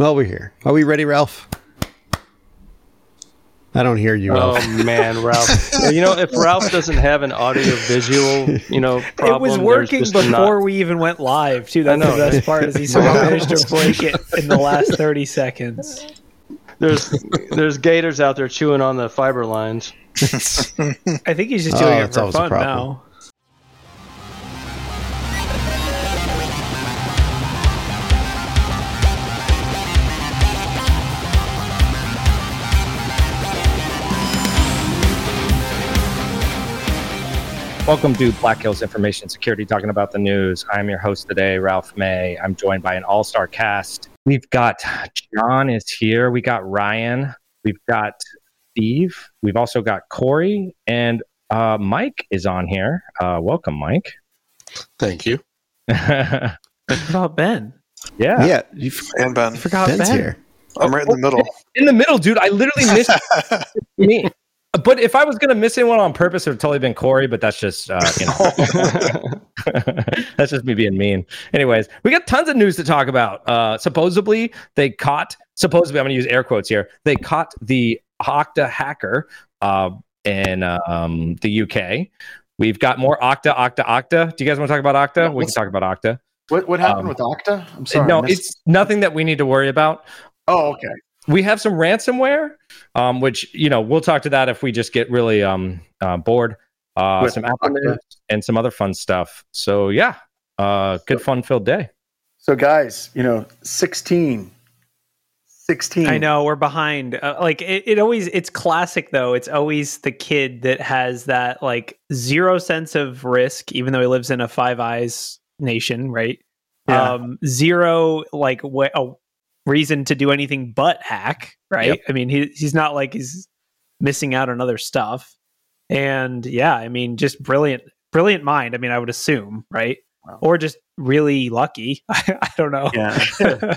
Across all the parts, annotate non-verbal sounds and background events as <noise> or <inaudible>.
Well, we're here. Are we ready, Ralph? I don't hear you, Ralph. Oh man, Ralph. you know, if Ralph doesn't have an audio visual, you know, problem, <laughs> it was working just before not- we even went live, too. That's know. the best part is he somehow managed to break it in the last 30 seconds. There's there's gators out there chewing on the fiber lines. <laughs> I think he's just Oh, doing it for fun now. Welcome to Black Hills Information Security, talking about the news. I'm your host today, Ralph May. I'm joined by an all star cast. We've got John is here. We got Ryan. We've got Steve. We've also got Corey. And uh, Mike is on here. Uh, welcome, Mike. Thank you. <laughs> yeah. What about Ben? yeah, Yeah. you And Ben. I forgot Ben's Ben. here. I'm right in the middle. In the middle, dude. I literally missed <laughs> me. But if I was going to miss anyone on purpose, it would totally been Corey, but that's just, uh, you know. <laughs> That's just me being mean. Anyways, we got tons of news to talk about. Uh, supposedly, they caught, supposedly, I'm going to use air quotes here. They caught the Okta hacker uh, in um, the UK. We've got more Okta, Okta, Okta. Do you guys want to talk about Okta? We can talk about Okta. What what happened Um, with Okta? I'm sorry. No, missed- it's nothing that we need to worry about. oh okay. We have some ransomware, um, which, you know, we'll talk to that if we just get really um, uh, bored. Uh, some Apple and some other fun stuff. So, yeah, uh, good fun filled day. So guys, you know, 16. 16. I know we're behind. Uh, like it, it always, it's classic though. It's always the kid that has that like zero sense of risk, even though he lives in a Five Eyes nation, right? Yeah. Um, zero like wh- a reason to do anything but hack, right? Yep. I mean, he he's not like he's missing out on other stuff. And yeah, I mean, just brilliant, brilliant mind. I mean, I would assume, right? Wow. Or just really lucky. <laughs> I, I don't know. Yeah.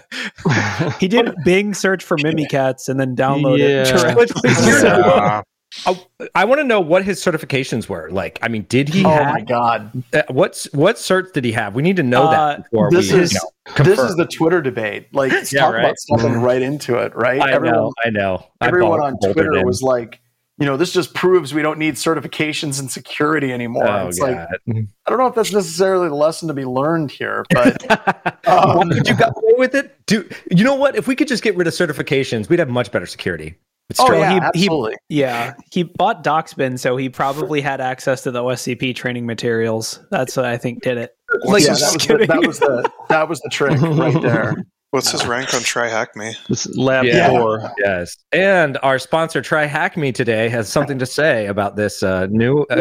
<laughs> he did Bing search for <laughs> Mimikatz and then download Yeah. it. direct- But here's the- Uh, I, I want to know what his certifications were. Like, I mean, did he oh have my god. uh, what's what certs did he have? We need to know Uh, that before this we is- you know, This is the Twitter debate. Like <laughs> Yeah, talk right. about stepping right into it, right? I everyone know, I know. Everyone bol- on Twitter in. was like, you know, this just proves we don't need certifications and security anymore. Oh, it's like I don't know if that's necessarily the lesson to be learned here, but <laughs> um, you got away with it? Do you know what? If we could just get rid of certifications, we'd have much better security. It's oh true. yeah, he- he- Yeah, he bought Doxbin, so he probably had access to the OSCP training materials. That's what I think did it. Like, yeah, just that was, the, that was the that was the trick right there. <laughs> what's his rank on Try Hack Me? This lab Yeah. four. Yes. And our sponsor, Try Hack Me today, has something to say about this uh, new. <laughs>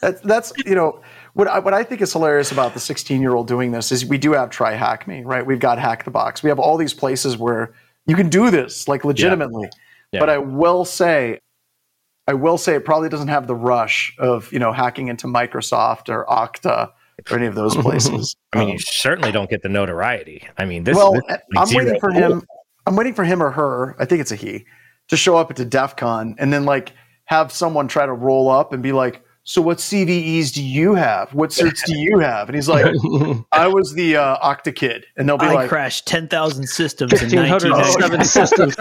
That's that's you know what I, what I think is hilarious about the 16 year old doing this is we do have try hack me right. We've got hack the box. We have all these places where you can do this like legitimately. Yeah. But I will say, I will say it probably doesn't have the rush of you know hacking into Microsoft or Okta or any of those <laughs> places. I mean, Um, you certainly don't get the notoriety. I mean, this. well, this I'm waiting for him. I'm waiting for him or her. I think it's a he to show up at DEF CON and then like have someone try to roll up and be like, "So what CVEs do you have? What certs do you have?" And he's like, <laughs> "I was the uh, Okta kid," and they'll be I like, crashed ten thousand systems in Fifteen hundred nineteen systems.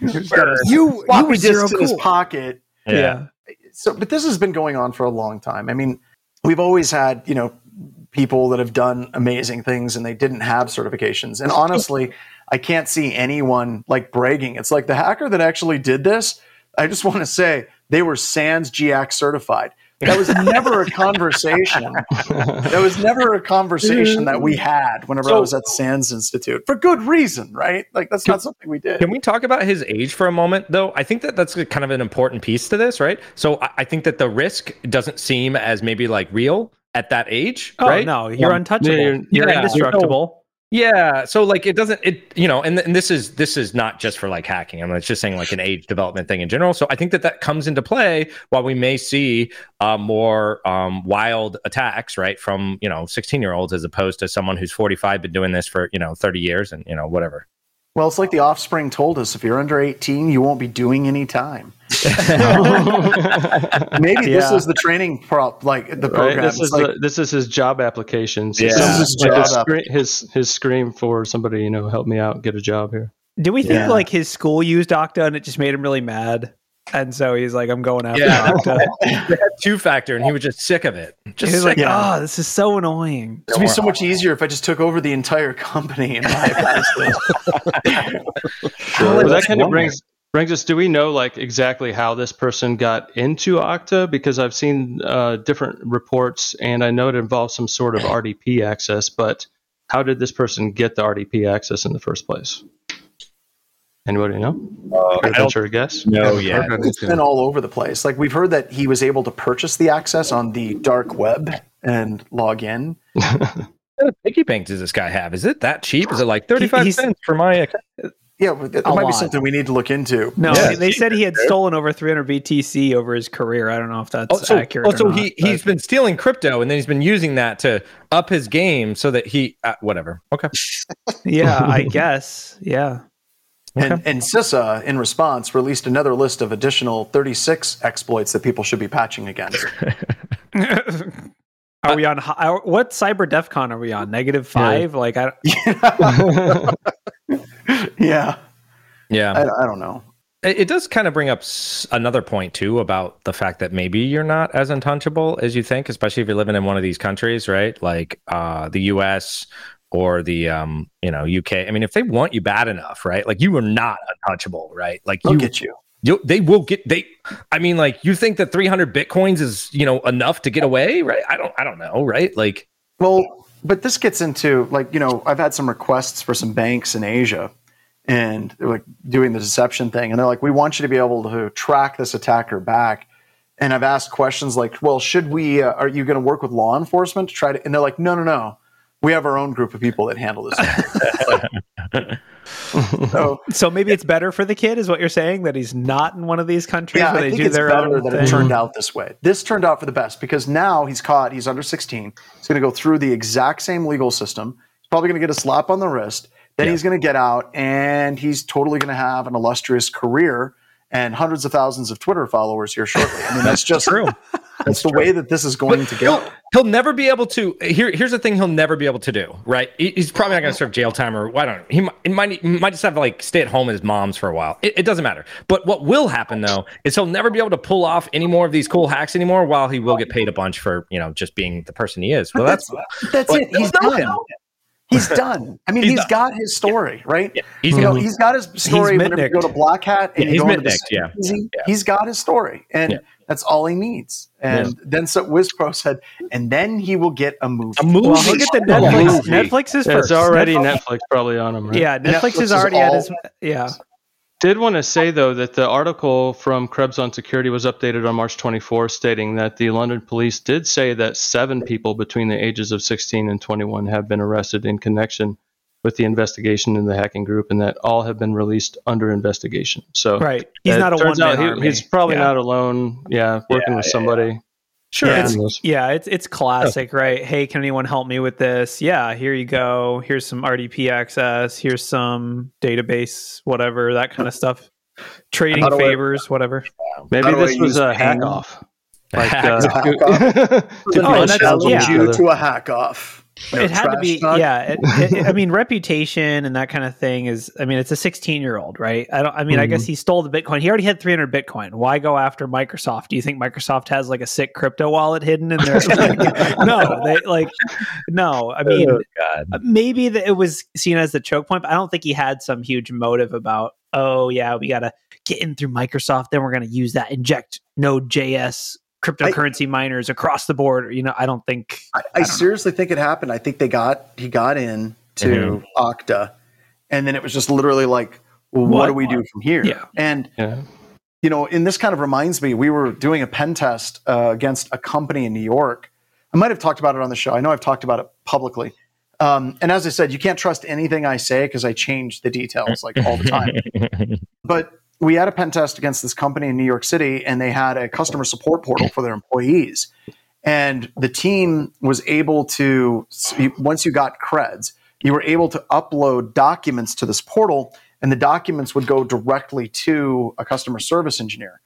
He's got a You floppy you zero disk in his cool. pocket. Yeah. so but this has been going on for a long time i mean we've always had you know people that have done amazing things and they didn't have certifications and honestly i can't see anyone like bragging it's like the hacker that actually did this i just want to say they were sans GX certified that was never a conversation that was never a conversation that we had whenever i was at sans institute for good reason right like that's not something we did Can we talk about his age for a moment, though? I think that that's kind of an important piece to this, right? So I, I think that the risk doesn't seem as maybe like real at that age, Oh right? no, you're Um, untouchable. You're, you're- yeah, there's no- indestructible. Yeah, so like it doesn't it you know and, and this is this is not just for like hacking. I mean it's just saying like an age development thing in general. So I think that that comes into play while we may see uh, more um, wild attacks right from you know 16 year olds as opposed to someone who's 45 been doing this for you know 30 years and you know whatever. Well, it's like the offspring told us if you're under 18, you won't be doing any time. <laughs> Maybe this Yeah. is the training prop, like the Right? program. This is like, the, this is his job application. So Yeah. this This is is his like job his, scre- his his scream for somebody, you know, help me out, get a job here. Do we think Yeah. like his school used Okta and it just made him really mad? And so he's like, I'm going after Yeah. Okta. <laughs> Two factor, and he was just sick of it. Just He's sick like, of it. oh, this is so annoying. it'd be so much easier if I just took over the entire company. And I Well, that kind of brings brings us. Do we know like exactly how this person got into Okta? Because I've seen uh, different reports, and I know it involves some sort of RDP access. But how did this person get the RDP access in the first place? Anybody know? Uh, I don't Venture a guess. know yeah. it's been all over the place. Like we've heard that he was able to purchase the access on the dark web and log in. <laughs> What kind of piggy bank does this guy have? Is it that cheap? Is it like 35 he's- cents for my account? Yeah, well, that A might be something we need to look into. No, Yeah. they said he had stolen over 300 BTC over his career. I don't know if that's Oh, so, accurate. oh, or so not, he, but- he's been stealing crypto and then he's been using that to up his game so that he, uh, whatever. Okay. <laughs> yeah, I guess. Yeah. And, and CISA, in response, released another list of additional 36 exploits that people should be patching against. <laughs> Are we on are- what cyber defcon are we on? Negative five? Like I <laughs> <laughs> yeah, Yeah. I, I don't know. It, it does kind of bring up s- another point too about the fact that maybe you're not as untouchable as you think, especially if you're living in one of these countries, right? Like uh, the U.S. or the um, you know UK. I mean, if they want you bad enough, right? Like you are not untouchable, right? Like They'll you, get you. you, they will get they. I mean, like you think that 300 bitcoins is you know enough to get away, right? I don't, I don't know, right? Like Well, but this gets into like you know I've had some requests for some banks in Asia, and like doing the deception thing, and they're like, we want you to be able to track this attacker back. And I've asked questions like, well, should we? Uh, are you going to work with law enforcement to try to? And they're like, no, no, no. We have our own group of people that handle this. <laughs> so so maybe it's better for the kid, is what you're saying, that he's not in one of these countries yeah, where I they think do it's their better own that thing. it turned out this way. This turned out for the best because now he's caught. He's under 16. He's going to go through the exact same legal system. He's probably going to get a slap on the wrist. Then Yeah. he's going to get out and he's totally going to have an illustrious career and hundreds of thousands of Twitter followers here shortly. I mean, that's <laughs> just true. <laughs> That's the way that this is going to go. He'll, he'll never be able to. Here, here's the thing: he'll never be able to do. Right? He- He's probably not going to serve jail time, or I don't know. He might, he might, he might just have to like stay at home at his mom's for a while. It, it doesn't matter. But what will happen though is he'll never be able to pull off any more of these cool hacks anymore. While he will get paid a bunch for you know just being the person he is. Well, that's That's But it. He's done. He's done. I mean, He's he's done. got his story, right? he's you know, gonna- he's got his story whenever you go to Black Hat and Yeah, you he's go into the Mitnicked, yeah. Yeah. He's got his story, and Yeah. that's all he needs. And then so WizPro said, and then he will get a movie. a movie. Well, look at the Netflix. Netflix is first. it's already Netflix- Netflix probably on him, right? Yeah, Netflix, Netflix is is already at his. Yeah. Did want to say though that the article from Krebs on Security was updated on March 24, stating that the London police did say that seven people between the ages of 16 and 21 have been arrested in connection with the investigation in the hacking group, and that all have been released under investigation. So Right. He's not a one man he- army. He's probably Yeah. not alone. Yeah, working with somebody. Sure. Yeah, it's, yeah, it's it's classic, right? Hey, can anyone help me with this? Yeah, here you go. Here's some RDP access. Here's some database, whatever that kind of stuff. Trading How do I- favors, whatever. Maybe this was <laughs> <laughs> a hack off. Like, Hack uh, off. to- Oh, and that's- challenge yeah. you to a hack off. It had to be, talk. yeah. It, <laughs> it, I mean, reputation and that kind of thing is. I mean, it's a 16 year old, right? I don't. I mean, I guess mm-hmm. he stole the Bitcoin. He already had 300 Bitcoin. Why go after Microsoft? Do you think Microsoft has like a sick crypto wallet hidden in there? <laughs> Like, no, they like, no. I oh, mean, Oh, maybe that it was seen as the choke point, but I don't think he had some huge motive about, oh yeah, we gotta get in through Microsoft, then we're gonna use that, inject Node.js cryptocurrency miners across the board. You know, I don't think I, I seriously think it happened. I think they got he got in to Okta, and then it was just literally like, well, what, What? do we do from here? Yeah. And yeah. you know, and this kind of reminds me, we were doing a pen test uh, against a company in New York. I might have talked about it on the show. I know I've talked about it publicly. Um, and as I said, you can't trust anything I say because I change the details like all the time. <laughs> but we had a pen test against this company in New York City, and they had a customer support portal for their employees. And the team was able to, once you got creds, you were able to upload documents to this portal, and the documents would go directly to a customer service engineer.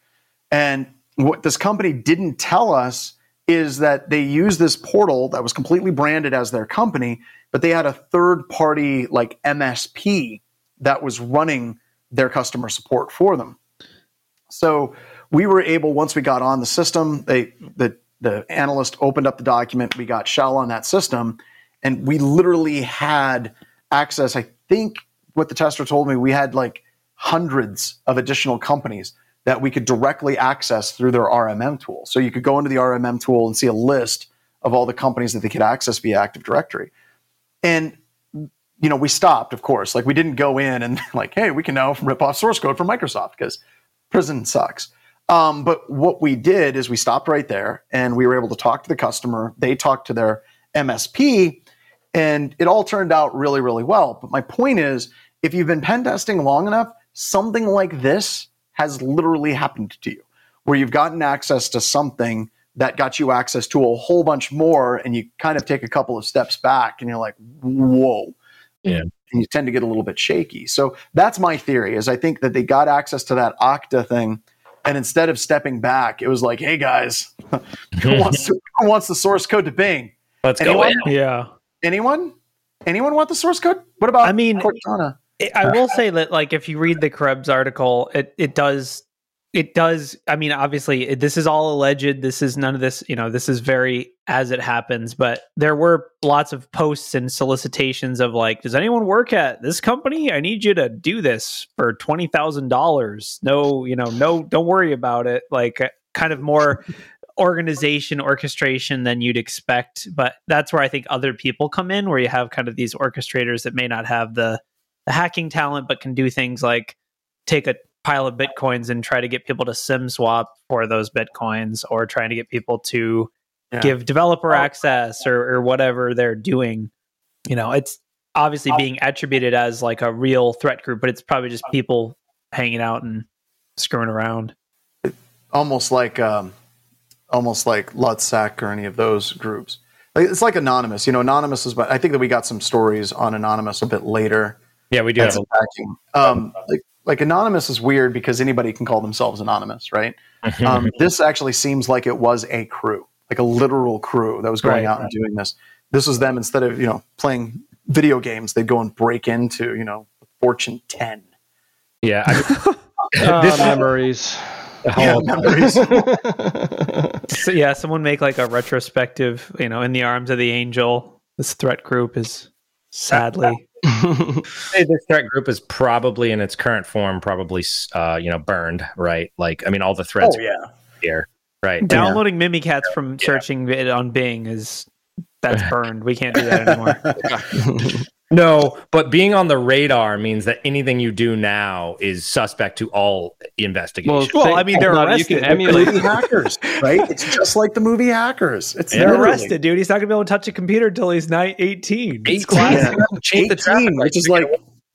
And what this company didn't tell us is that they used this portal that was completely branded as their company, but they had a third party like MSP that was running their customer support for them. So we were able once we got on the system, they the the analyst opened up the document, we got shell on that system, and we literally had access. I think what the tester told me, we had like hundreds of additional companies that we could directly access through their RMM tool. So you could go into the RMM tool and see a list of all the companies that they could access via Active Directory. And you know, we stopped, of course. Like we didn't go in and <laughs> like, hey, we can now rip off source code from Microsoft because prison sucks. Um, but what we did is we stopped right there and we were able to talk to the customer. They talked to their MSP, and it all turned out really, really well. But my point is, if you've been pen testing long enough, something like this has literally happened to you, where you've gotten access to something that got you access to a whole bunch more, and you kind of take a couple of steps back, and you're like, whoa. Yeah. And you tend to get a little bit shaky. So that's my theory is I think that they got access to that Okta thing. And instead of stepping back, it was like, hey guys, <laughs> who wants to, who wants the source code to Bing? Let's Anyone? go. In. Yeah. Anyone? Anyone want the source code? What about I mean, Cortana? I will say that, like, if you read the Krebs article, it it does it does. I mean, obviously, this is all alleged. This is none of this. You know, this is very as it happens. But there were lots of posts and solicitations of like, does anyone work at this company? I need you to do this for twenty thousand dollars. No, you know, no, don't worry about it. Like, uh, kind of more <laughs> organization orchestration than you'd expect but that's where i think other people come in where you have kind of these orchestrators that may not have the the hacking talent, but can do things like take a pile of bitcoins and try to get people to sim swap for those bitcoins, or trying to get people to Yeah. give developer access or, or whatever they're doing. You know, it's obviously being attributed as like a real threat group, but it's probably just people hanging out and screwing around. almost like um, almost like LulzSec or any of those groups. It's like Anonymous. You know, Anonymous is. But I think that we got some stories on Anonymous a bit later. Yeah, we do. Have attacking. Um, like like Anonymous is weird because anybody can call themselves anonymous, right? Um, <laughs> this actually seems like it was a crew, like a literal crew that was going Right, out and doing this. This was them instead of you know playing video games, they'd go and break into you know Fortune Ten. yeah. I, <laughs> This- <laughs> memories. Yeah, memories. So yeah, someone make like a retrospective, you know, in the arms of the angel. This threat group is sadly say this threat group is probably in its current form, probably uh, you know burned, right? Like, I mean, all the threads oh yeah. here, right? downloading Mimikatz from searching it on Bing is that's <laughs> burned. We can't do that anymore. <laughs> <laughs> No, but being on the radar means that anything you do now is suspect to all investigations. Well, I mean, they're not- arrested. You can emulate. hackers, right? It's just like the movie Hackers. It's They're literally arrested, dude. He's not gonna be able to touch a computer until he's ni- 18. It's 18, classic. <laughs> change the traffic 18, which is like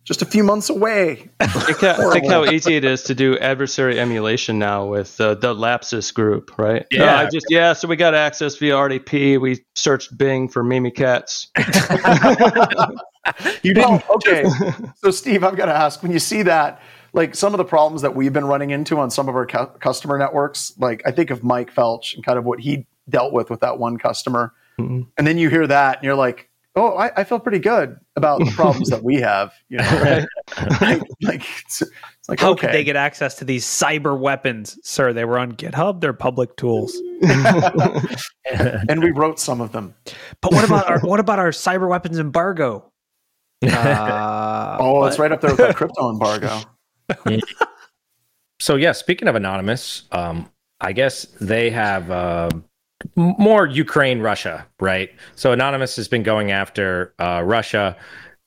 just a few months away. Think how, think how easy it is to do adversary emulation now with uh, the Lapsus group, right? Yeah. Uh, I just yeah. So we got access via RDP. We searched Bing for Mimikatz. <laughs> <laughs> You Well, didn't. okay. so, Steve, I've got to ask when you see that, like some of the problems that we've been running into on some of our cu- customer networks, like I think of Mike Felch and kind of what he dealt with with that one customer. Mhm. And then you hear that and you're like, oh, I, I feel pretty good about the problems that we have. You know, Right? <laughs> like, <laughs> like, it's, it's like, How okay. could they get access to these cyber weapons, sir? They were on GitHub. They're public tools. <laughs> and we wrote some of them. But what about our what about our cyber weapons embargo? Uh, Oh, it's right up there with that crypto embargo. <laughs> so yeah, speaking of anonymous, um, I guess they have uh, more Ukraine, Russia, right? So anonymous has been going after uh, Russia,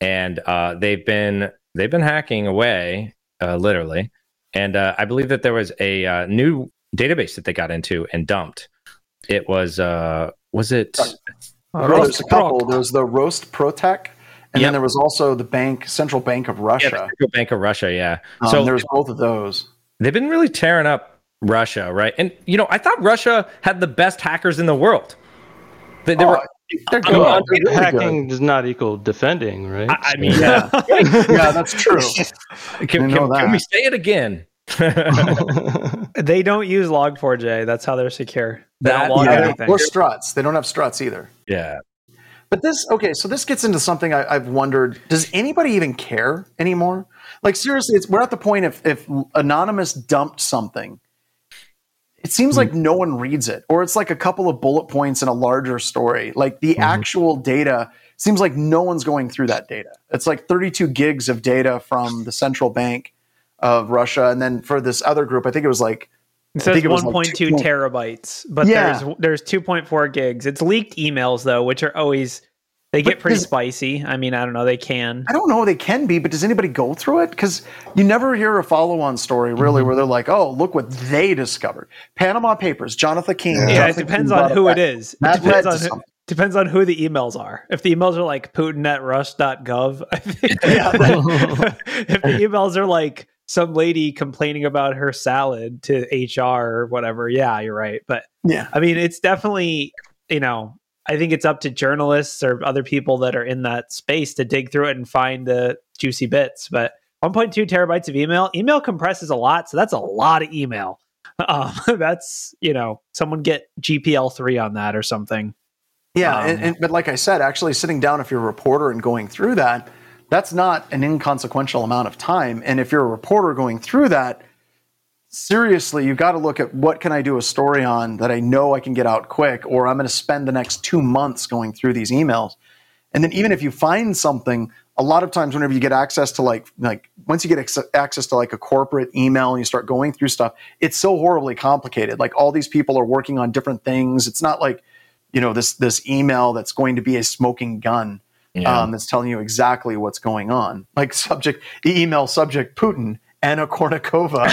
and uh, they've been they've been hacking away, uh, literally. And uh, I believe that there was a uh, new database that they got into and dumped. It was uh, was it? Uh, Well, there's a Rost- couple. There's the Rostproekt, and Yep. then there was also the bank, Central Bank of Russia. the Central Bank of Russia, yeah. Um, so there's both of those. they've been really tearing up Russia, right? And you know, I thought Russia had the best hackers in the world. They, they were, Oh, they're good. Well, They're really hacking does not equal defending, right? I, I mean. Yeah, yeah, <laughs> that's true. <laughs> can, I know can, can we say it again? <laughs> they don't use Log4j. That's how they're secure. They That- don't log Yeah, anything. or struts. They don't have struts either. Yeah. But this, okay, so this gets into something I, I've wondered: Does anybody even care anymore? Like seriously, it's we're at the point if if anonymous dumped something, it seems like mm-hmm. no one reads it, or it's like a couple of bullet points in a larger story. Like the mm-hmm. actual data seems like no one's going through that data. It's like 32 gigs of data from the central bank of Russia, and then for this other group, I think it was like It says think it was like 1.2 terabytes, but Yeah. there's there's 2.4 gigs. It's leaked emails though, which are always they get But pretty does- spicy. I mean, I don't know, they can. I don't know they can be, but does anybody go through it? Because you never hear a follow-on story really mm-hmm. where they're like, "Oh, look what they discovered." Panama Papers, Jonathan King. Yeah. Yeah, it depends King on who it is. It depends on who, depends on who the emails are. If the emails are like Putin at rush.gov, I think <laughs> Yeah, <laughs> if the emails are like some lady complaining about her salad to HR or whatever, yeah, you're right. But Yeah. I mean, it's definitely, you know, I think it's up to journalists or other people that are in that space to dig through it and find the juicy bits. But 1.2 terabytes of email, email compresses a lot. So that's a lot of email. <laughs> Um, that's, you know, someone get GPT-3 on that or something. Yeah, Um, and, and but like I said, actually sitting down if you're a reporter and going through that, that's not an inconsequential amount of time. And if you're a reporter going through that, seriously, you've got to look at what can I do a story on that I know I can get out quick, or I'm going to spend the next two months going through these emails. And then even if you find something, a lot of times whenever you get access to like like once you get ex- access to like a corporate email and you start going through stuff, it's so horribly complicated. Like all these people are working on different things. It's not like you know this this email that's going to be a smoking gun Yeah. um, that's telling you exactly what's going on. Like subject email subject Putin Anna Kournikova.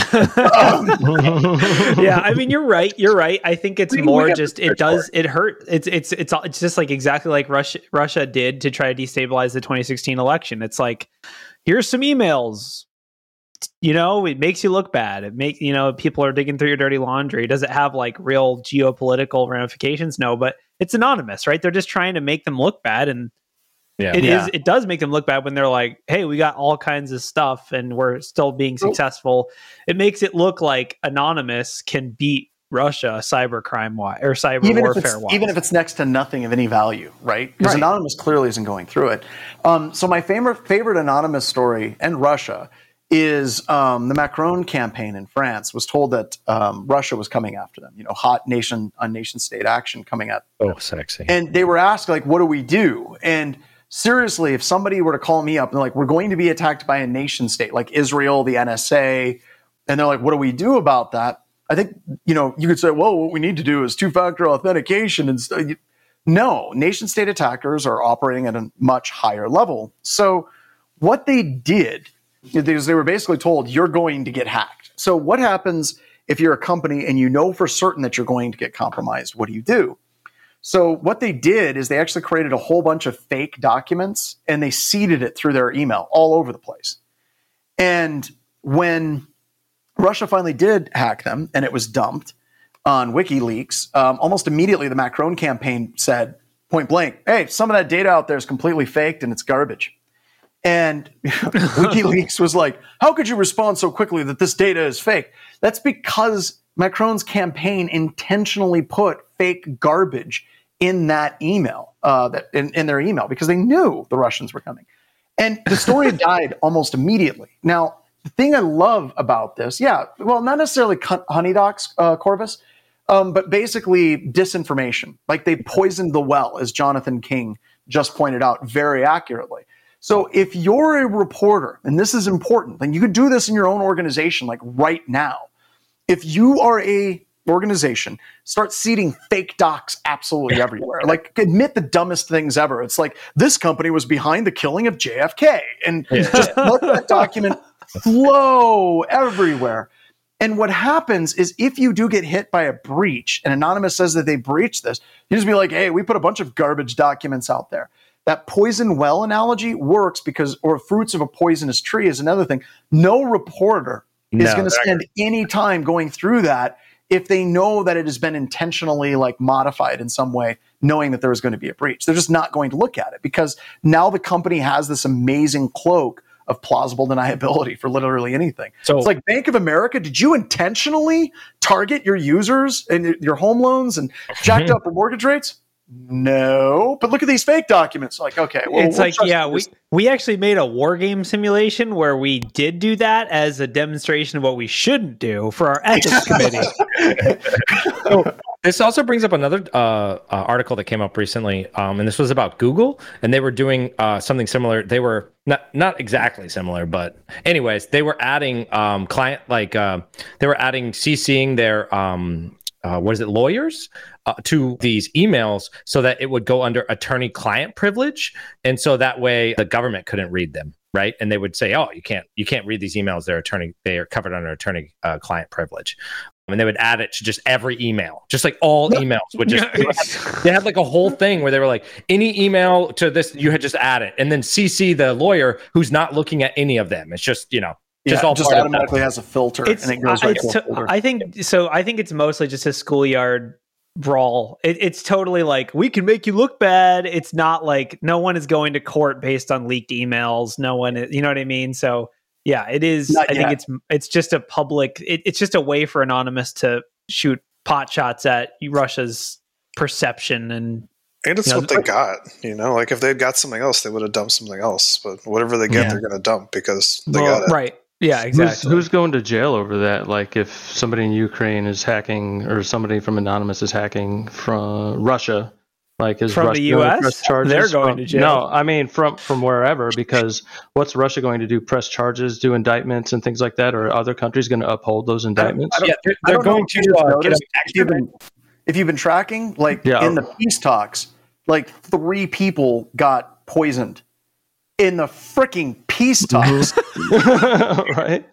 um, <laughs> yeah, I mean, you're right. You're right. I think it's We- we more got just it does it hurt. It's it's it's it's just like exactly like Russia Russia did to try to destabilize the 2016 election. It's like here's some emails. You know, it makes you look bad. It make you know people are digging through your dirty laundry. Does it have like real geopolitical ramifications? No, but it's anonymous, right? They're just trying to make them look bad, and yeah. it is Yeah. it does make them look bad when they're like hey we got all kinds of stuff and we're still being successful it makes it look like anonymous can beat russia cybercrime wise or cyber even if warfare it's wise even if it's next to nothing of any value, right? Because Right. anonymous clearly isn't going through it. Um, so my favorite favorite anonymous story and Russia is um, the Macron campaign in France was told that um, Russia was coming after them. You know, hot nation on nation state action coming up. oh, sexy. and they were asked like what do we do and seriously if somebody were to call me up and like we're going to be attacked by a nation state like israel the nsa and they're like what do we do about that? I think you know you could say well what we need to do is two factor authentication and st-. no nation state attackers are operating at a much higher level. So what they did is they were basically told you're going to get hacked. So what happens if you're a company and you know for certain that you're going to get compromised? What do you do so what they did is they actually created a whole bunch of fake documents and they seeded it through their email all over the place. And when Russia finally did hack them and it was dumped on WikiLeaks, um, almost immediately the Macron campaign said point blank, "Hey, some of that data out there is completely faked and it's garbage." And <laughs> <laughs> WikiLeaks was like, "How could you respond so quickly that this data is fake?" That's because Macron's campaign intentionally put fake garbage in that email, uh, that in, in their email, because they knew the Russians were coming. And the story <laughs> died almost immediately. Now, the thing I love about this, yeah, well, not necessarily con- honey docs, uh, Corvus, um, but basically disinformation. Like they poisoned the well, as Jonathan King just pointed out very accurately. So if you're a reporter, and this is important, then you could do this in your own organization, like right now. If you are a organization, start seeding fake docs absolutely everywhere. Like admit the dumbest things ever. It's like this company was behind the killing of JFK, and just let that document flow everywhere. And what happens is if you do get hit by a breach, and Anonymous says that they breached this, you just be like, hey, we put a bunch of garbage documents out there. That poison well analogy works because, or fruits of a poisonous tree is another thing. No reporter is going to they're spend any time going through that if they know that it has been intentionally like modified in some way, knowing that there is going to be a breach. They're just not going to look at it because now the company has this amazing cloak of plausible deniability for literally anything. So It's like Bank of America. Did you intentionally target your users and your home loans and jacked mm-hmm. up your mortgage rates? No, but look at these fake documents. Like, okay, well, it's we'll like yeah, we we actually made a war game simulation where we did do that as a demonstration of what we shouldn't do for our ethics <laughs> committee. This also brings up another uh, uh, article that came up recently, um, and this was about Google, and they were doing uh, something similar. They were not not exactly similar, but anyways, they were adding um, client like uh, they were adding CCing their um, uh, what is it lawyers uh, to these emails so that it would go under attorney-client privilege, and so that way the government couldn't read them, right? And they would say, "Oh, you can't you can't read these emails. They're attorney they are covered under attorney-client privilege." and they would add it to just every email, just like all emails would just. <laughs> they had like a whole thing where they were like, any email to this, you had just add it, and then CC the lawyer who's not looking at any of them. It's just you know, just Yeah, all just part of that. automatically has a filter It's, and it goes I, right to to- I think so. I think it's mostly just a schoolyard brawl. It, it's totally like we can make you look bad. It's not like no one is going to court based on leaked emails. No one, is, you know what I mean. So yeah, it is. Not I think it's it's just a public. It, it's just a way for anonymous to shoot pot shots at Russia's perception and And it's Yeah, what they got, you know. Like if they had got something else, they would have dumped something else. But whatever they get, Yeah. they're going to dump because they Well, got it. right. Yeah, exactly. who's going to jail over that? Like if somebody in Ukraine is hacking or somebody from Anonymous is hacking from Russia, like is From Russia the US? press charges? They're going from- to jail. No, I mean from from wherever because what's Russia going to do? Press charges, do indictments and things like that, or are other countries going to uphold those indictments? I don't- Yeah, they're, they're going to uh, get if you've been if you've been tracking, like Yeah. in the peace talks, like three people got poisoned in the freaking peace talks. <laughs> <laughs> right?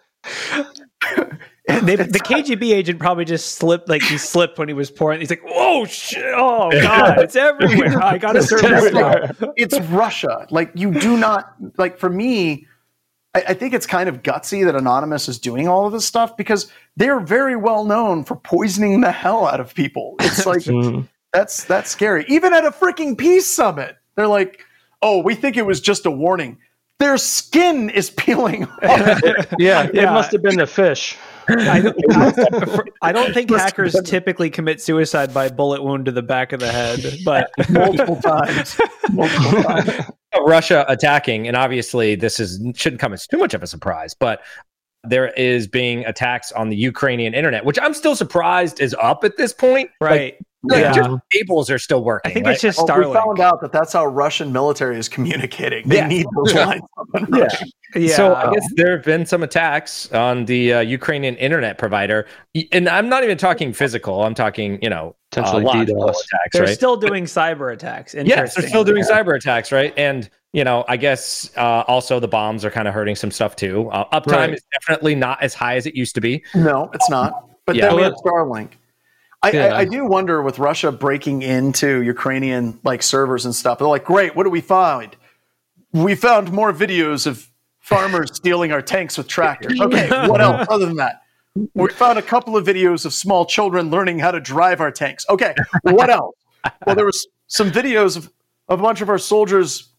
They, the KGB agent probably just slipped, like he slipped when he was pouring. He's like, "Oh shit! Oh god, it's everywhere! I gotta serve this now." <laughs> it's Russia. Like you do not like for me. I, I think it's kind of gutsy that Anonymous is doing all of this stuff because they're very well known for poisoning the hell out of people. It's like Mhm. that's that's scary. Even at a freaking peace summit, they're like, "Oh, we think it was just a warning." Their skin is <laughs> peeling. off. Yeah, it must have been the fish. I don't, I, I don't think hackers typically commit suicide by bullet wound to the back of the head, but <laughs> multiple times. Multiple <laughs> times. Russia attacking, and obviously this is shouldn't come as too much of a surprise, but there is being attacks on the Ukrainian internet, which I'm still surprised is up at this point. right. Like, Yeah. just cables are still working. I think right? it's just Well, we found out that that's how Russian military is communicating. They Yeah. need those Yeah. lines up and Yeah. Yeah. So I guess there have been some attacks on the uh, Ukrainian internet provider, and I'm not even talking physical. I'm talking, you know, uh, Potentially logical DDoS. attacks, they're right? still doing cyber attacks. Yes, they're still doing cyber attacks, right? And you know, I guess uh, also the bombs are kind of hurting some stuff too. Uh, uptime Right. is definitely not as high as it used to be. No, it's not. But Yeah. then we have Starlink. I, Yeah. I, I do wonder with Russia breaking into Ukrainian like servers and stuff. They're like, great, what do we find? We found more videos of farmers <laughs> stealing our tanks with tractors. Okay, what <laughs> else other than that? We found a couple of videos of small children learning how to drive our tanks. Okay, what <laughs> else? Well, there was some videos of, of a bunch of our soldiers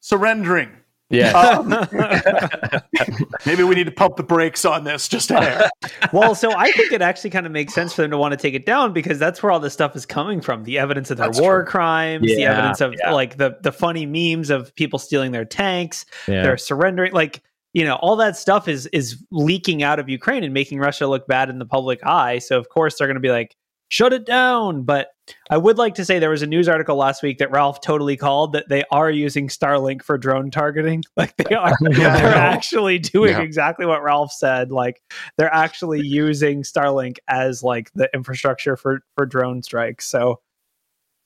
surrendering. Yeah. Um, <laughs> maybe we need to pump the brakes on this just a hair. <laughs> well, so I think it actually kind of makes sense for them to want to take it down because that's where all this stuff is coming from. The evidence of their That's war true. crimes, the evidence of yeah. like the the funny memes of people stealing their tanks, yeah. they're surrendering like you know all that stuff is is leaking out of Ukraine and making Russia look bad in the public eye. So of course they're going to be like shut it down, but I would like to say there was a news article last week that Ralph totally called that they are using Starlink for drone targeting. <laughs> Like they are <laughs> Yeah. they're actually doing Yeah. exactly what Ralph said. Like they're actually using Starlink as like the infrastructure for for drone strikes. So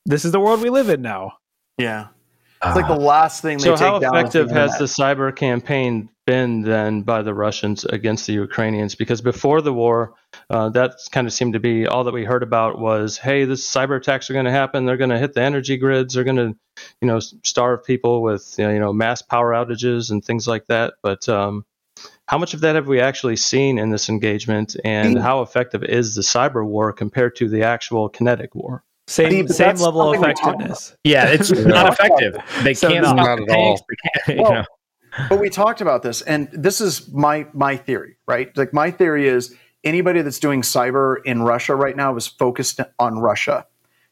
this is the world we live in now. Yeah. It's like the last thing they So how effective has the cyber campaign been then by the Russians against the Ukrainians? Because before the war, uh, that kind of seemed to be all that we heard about was, hey, this cyber attacks are going to happen. They're going to hit the energy grids. They're going to, you know, starve people with you know mass power outages and things like that. But um, how much of that have we actually seen in this engagement, and how effective is the cyber war compared to the actual kinetic war? Same Steve, but same level of something we talk effectiveness. Yeah, it's <laughs> not effective. They So can't not- stop Not the at all. tanks. They can't, you Well, know. but we talked about this, and this is my my theory, right? Like my theory is anybody that's doing cyber in Russia right now is focused on Russia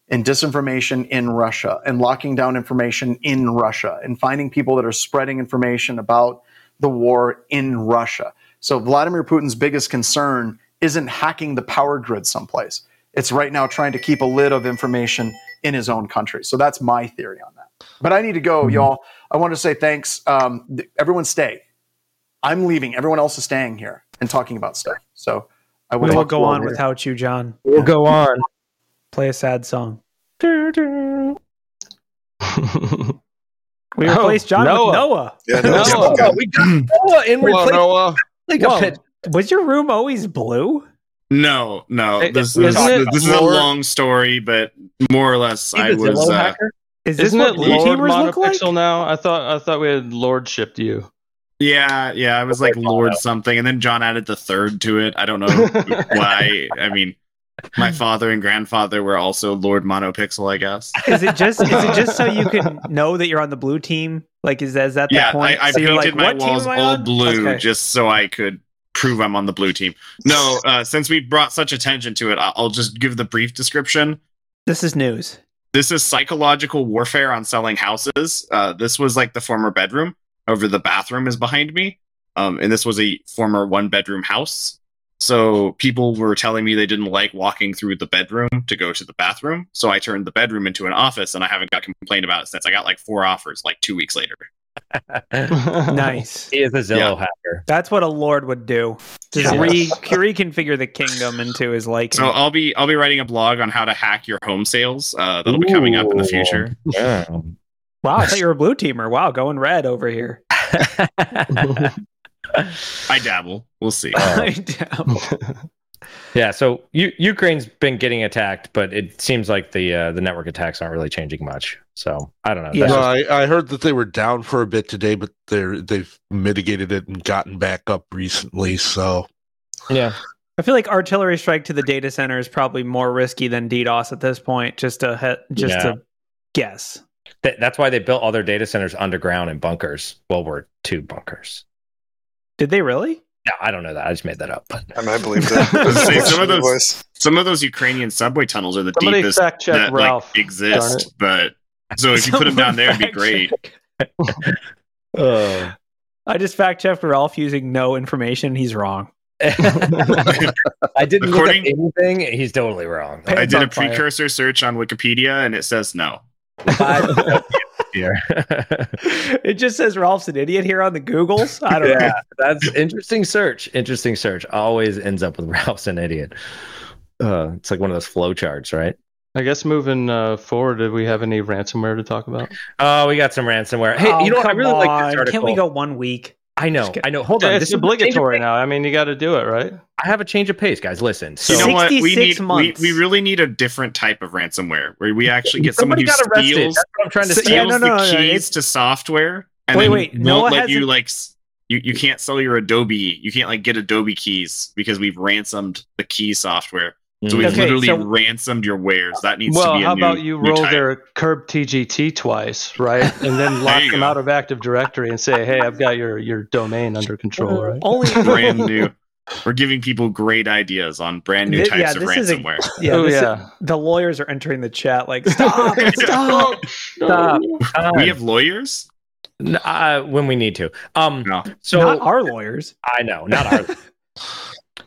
and disinformation in Russia and locking down information in Russia and finding people that are spreading information about the war in Russia. So Vladimir Putin's biggest concern isn't hacking the power grid someplace. It's right now trying to keep a lid of information in his own country. So that's my theory on that. But I need to go, mm-hmm. y'all. I want to say thanks. Um, everyone stay. I'm leaving. Everyone else is staying here and talking about stuff. So I will, we will go on here. without you, John. We'll go on. Play a sad song. <laughs> we replaced John Noah. with Noah. Yeah, <laughs> Noah. Noah. We got Noah in Hello, Noah. Like Was your room always blue? No, no. This, is, this is a long story, but more or less, I was. Uh, is this Isn't what Lord Monopixel like? now? I thought I thought we had lordshipped you. Yeah, yeah. I was like Lord something, and then John added the third to it. I don't know <laughs> why. I mean, my father and grandfather were also Lord Monopixel, I guess. Is it just is it just so you <laughs> can know that you're on the blue team? Like, is that, is that yeah, the point? I, I so painted like, my walls all blue okay. just so I could prove I'm on the blue team. No, uh, since we brought such attention to it, I'll just give the brief description. This is news. This is psychological warfare on selling houses. Uh, this was like the former bedroom. Over the bathroom is behind me. Um, and this was a former one bedroom house. So people were telling me they didn't like walking through the bedroom to go to the bathroom. So I turned the bedroom into an office and I haven't got complained about it since. I got like four offers like two weeks later. <laughs> <laughs> nice. He is a Zillow yeah. hacker. That's what a lord would do. Just yeah. re- reconfigure the kingdom into his liking. So I'll be I'll be writing a blog on how to hack your home sales. Uh, that'll Ooh. be coming up in the future. Yeah. Wow, I thought you were a blue teamer. Wow, going red over here. <laughs> I dabble. We'll see. I dabble. yeah. So U- Ukraine's been getting attacked, but it seems like the uh, the network attacks aren't really changing much. So I don't know. Yeah. No, I, I heard that they were down for a bit today, but they're they've mitigated it and gotten back up recently. So yeah. I feel like artillery strike to the data center is probably more risky than DDoS at this point. Just to he- just yeah. to guess. that's why they built all their data centers underground in bunkers. World War II bunkers. Did they really? No, I don't know that. I just made that up. But I, mean, I believe that. <laughs> <laughs> some of those, some of those Ukrainian subway tunnels are the Somebody deepest that like exist. But <laughs> so if you put him down there, it'd be great. <laughs> uh, I just fact checked Ralph using no information. He's wrong. <laughs> I didn't According, look up anything. He's totally wrong. I did a precursor search on Wikipedia, and it says no. it just says Ralph's an idiot here on the Googles. I don't yeah, know. That's interesting search. Interesting search. Always ends up with Ralph's an idiot. Uh, it's like one of those flow charts, right? I guess moving uh, forward, did we have any ransomware to talk about? Oh, we got some ransomware. Hey, oh, you know what? I really on. like this article. Can't we go one week? I know, I know. Hold on, it's obligatory now. I mean, you got to do it, right? I have a change of pace, guys. Listen, so you know what? We need we, we, really need a different type of ransomware where we actually get someone who steals. I'm trying to steals yeah, no, no, the no, keys to software and wait, then wait, won't Noah let you like you you can't sell your Adobe. You can't like get Adobe keys because we've ransomed the key software. So we've okay, literally so, ransomed your wares. That needs well, to be a how new, about you roll type. their KRBTGT twice, right? And then <laughs> lock them go. out of Active Directory and say, "Hey, I've got your your domain under control." Right? Only <laughs> brand <laughs> new. We're giving people great ideas on brand new types yeah, of ransomware. A, yeah, oh, yeah. Is, the lawyers are entering the chat like, "Stop! stop! stop!" we have lawyers. Uh, when we need to. Um, no. so not our lawyers. I know, not our.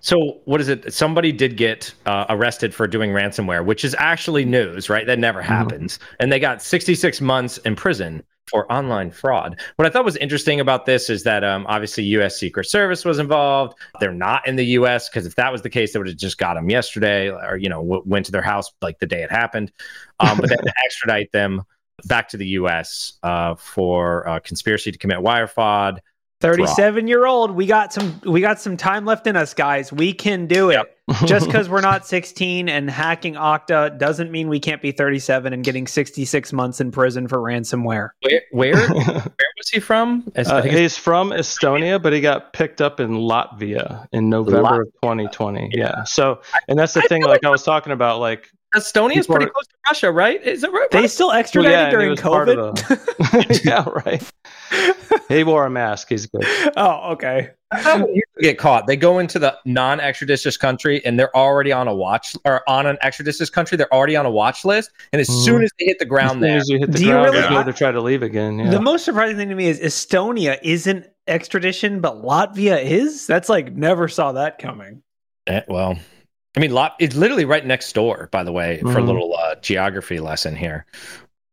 So what is it? Somebody did get uh, arrested for doing ransomware, which is actually news, right? That never mm-hmm. happens, mm-hmm. and they got 66 months in prison for online fraud. What I thought was interesting about this is that um, obviously U.S. Secret Service was involved. They're not in the U.S. because if that was the case, they would have just got them yesterday, or you know, w- went to their house like the day it happened. Um, but then to <laughs> extradite them back to the U.S. Uh, for uh, conspiracy to commit wire fraud 37 year old we got some we got some time left in us guys we can do it yep. <laughs> just because we're not 16 and hacking Okta doesn't mean we can't be 37 and getting 66 months in prison for ransomware where where, <laughs> where was he from uh, he's from estonia but he got picked up in latvia in november of 2020 yeah. yeah. so and that's the I thing like, like i was talking about like Estonia is pretty close to Russia, right? Is it right? They still extradited well, yeah, during COVID. The... <laughs> yeah, right. He wore a mask. He's good. <laughs> Oh, okay. How would you get caught? They go into the non-extradition country and they're already on a watch or on an extradition country. They're already on a watch list, and as Mhm. soon as they hit the ground soon there, as you hit the Do you ground, really- you to try to leave again. Yeah. The most surprising thing to me is Estonia isn't extradition, but Latvia is. That's like never saw that coming. Eh, well, I mean, lot it's literally right next door. By the way, for a Mhm. little uh, geography lesson here.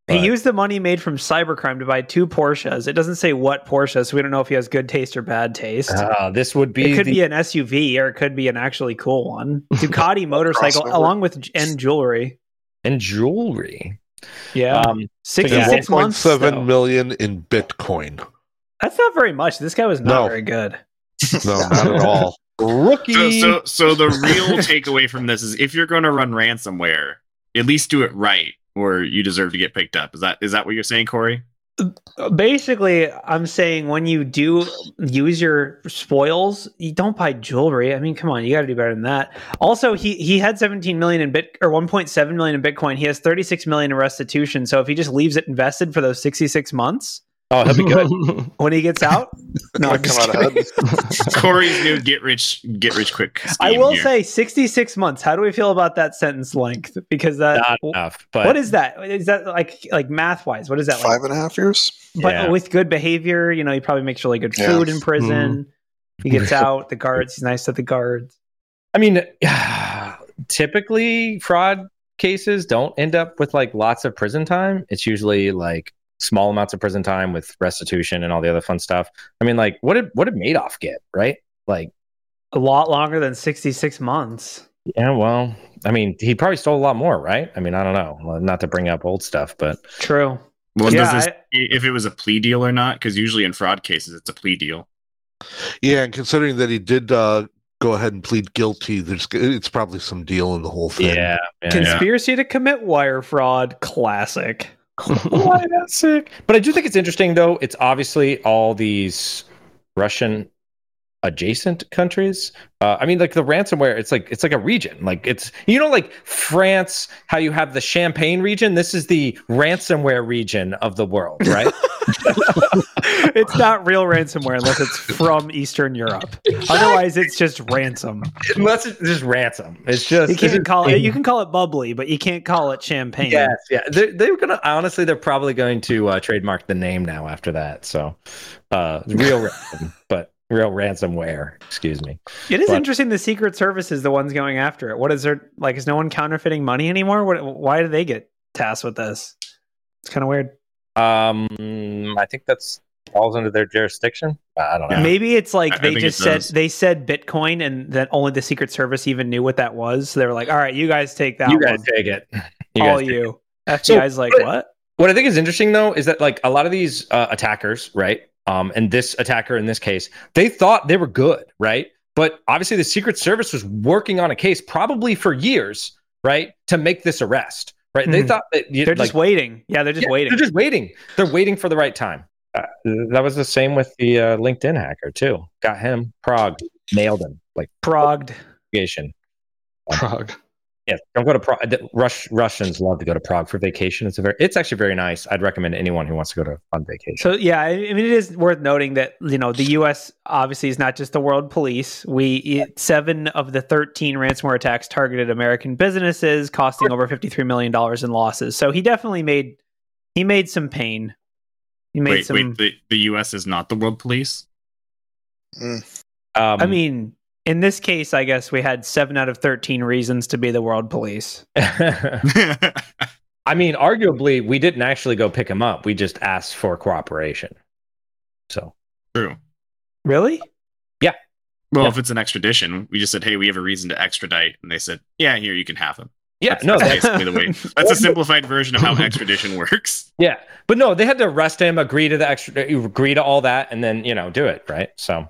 He used the money made from cybercrime to buy two Porsches. It doesn't say what Porsche, so we don't know if he has good taste or bad taste. Uh, this would be it could the, be an SUV or it could be an actually cool one. <laughs> Ducati motorcycle Crossover. along with and jewelry. and jewelry. Yeah. Um, Sixty yeah. six months. 1.7 in Bitcoin. That's not very much. This guy was not No. very good. No, not at all. <laughs> rookie. So, so, so the real takeaway from this is if you're going to run ransomware, at least do it right, or you deserve to get picked up. Is that is that what you're saying, Corey? Basically, I'm saying when you do use your spoils, you don't buy jewelry. I mean, come on, you got to do better than that. Also, he he had 17 million in bit or 1.7 million in Bitcoin. He has 36 million in restitution. So if he just leaves it invested for those 66 months oh, he'll be good. <laughs> when he gets out, <laughs> no, I'm Might just come out kidding. ahead. Corey's new get rich get rich quick. I will here. say 66 months. How do we feel about that sentence length? Because that Not enough. But what is that? Is that like like math wise? What is that like? Five and a half years. But Yeah. with good behavior, you know, he probably makes really good Yeah. food in prison. Mm-hmm. He gets out, the guards, he's nice to the guards. I mean, <sighs> typically fraud cases don't end up with like lots of prison time. It's usually like small amounts of prison time with restitution and all the other fun stuff. I mean, like what did what did Madoff get? Right? Like, A lot longer than 66 months. yeah, well, I mean, he probably stole a lot more, right? I mean, I don't know. Not to bring up old stuff, but True. Well, Yeah, does this, I- if it was a plea deal or not? Because usually in fraud cases, it's a plea deal. Yeah, and considering that he did uh, go ahead and plead guilty, there's it's probably some deal in the whole thing. yeah, yeah, Conspiracy to commit wire fraud, classic. Why that's sick. But I do think it's interesting, though. It's obviously all these Russian adjacent countries. Uh, I mean, like the ransomware, it's like it's like a region. Like it's you know, like France, how you have the Champagne region. This is the ransomware region of the world, right? <laughs> <laughs> it's not real ransomware unless it's from Eastern Europe. Otherwise, it's just ransom. Unless it's just ransom. It's just You can't call it. You can call it bubbly, but you can't call it champagne. Yes, yeah. They're, they're gonna honestly, they're probably going to uh, trademark the name now after that. So, uh, real ransom, <laughs> but real ransomware. Excuse me. It is But- interesting. The Secret Service is the ones going after it. What is there like? Is no one counterfeiting money anymore? What, why do they get tasked with this? It's kind of weird. Um, I think that's falls under their jurisdiction. I don't know. Maybe it's like I- I they think just said does. they said Bitcoin, and then only the Secret Service even knew what that was. So they were like, "All right, you guys take that you guys one, take it. <laughs> You all guys it. you." FBI's like, but- "What?" What I think is interesting though is that like a lot of these uh, attackers, right? Um, and this attacker in this case, they thought they were good, right? But obviously, the Secret Service was working on a case probably for years, right, to make this arrest, right? They Mhm. thought that you- They're like, just waiting. Yeah, they're just Yeah, waiting. They're just waiting. They're waiting for the right time. Uh, that was the same with the uh, LinkedIn hacker too. Got him. Prague nailed him. Like Progged. vacation. Prague. Yeah, don't go to Prague. Rush Russians love to go to Prague for vacation. It's a very, it's actually very nice. I'd recommend anyone who wants to go to a fun vacation. So yeah, I I mean, it is worth noting that you know the U.S. obviously is not just the world police. We it, seven of the thirteen ransomware attacks targeted American businesses, costing over fifty three million dollars in losses. So he definitely made he made some pain. He made Wait, some. wait. The, the U.S. is not the world police. Um, I mean, in this case, I guess we had seven out of thirteen reasons to be the world police. <laughs> <laughs> I mean, arguably, we didn't actually go pick him up. We just asked for cooperation. So True. Really? Yeah. Well, Yeah. if it's an extradition, we just said, "Hey, we have a reason to extradite," and they said, "Yeah, here you can have him." yeah, That's, no, that's that's, basically the way. <laughs> That's a simplified version of how extradition works. yeah, but no, they had to arrest him, agree to the extra, agree to all that, and then you know do it right. So,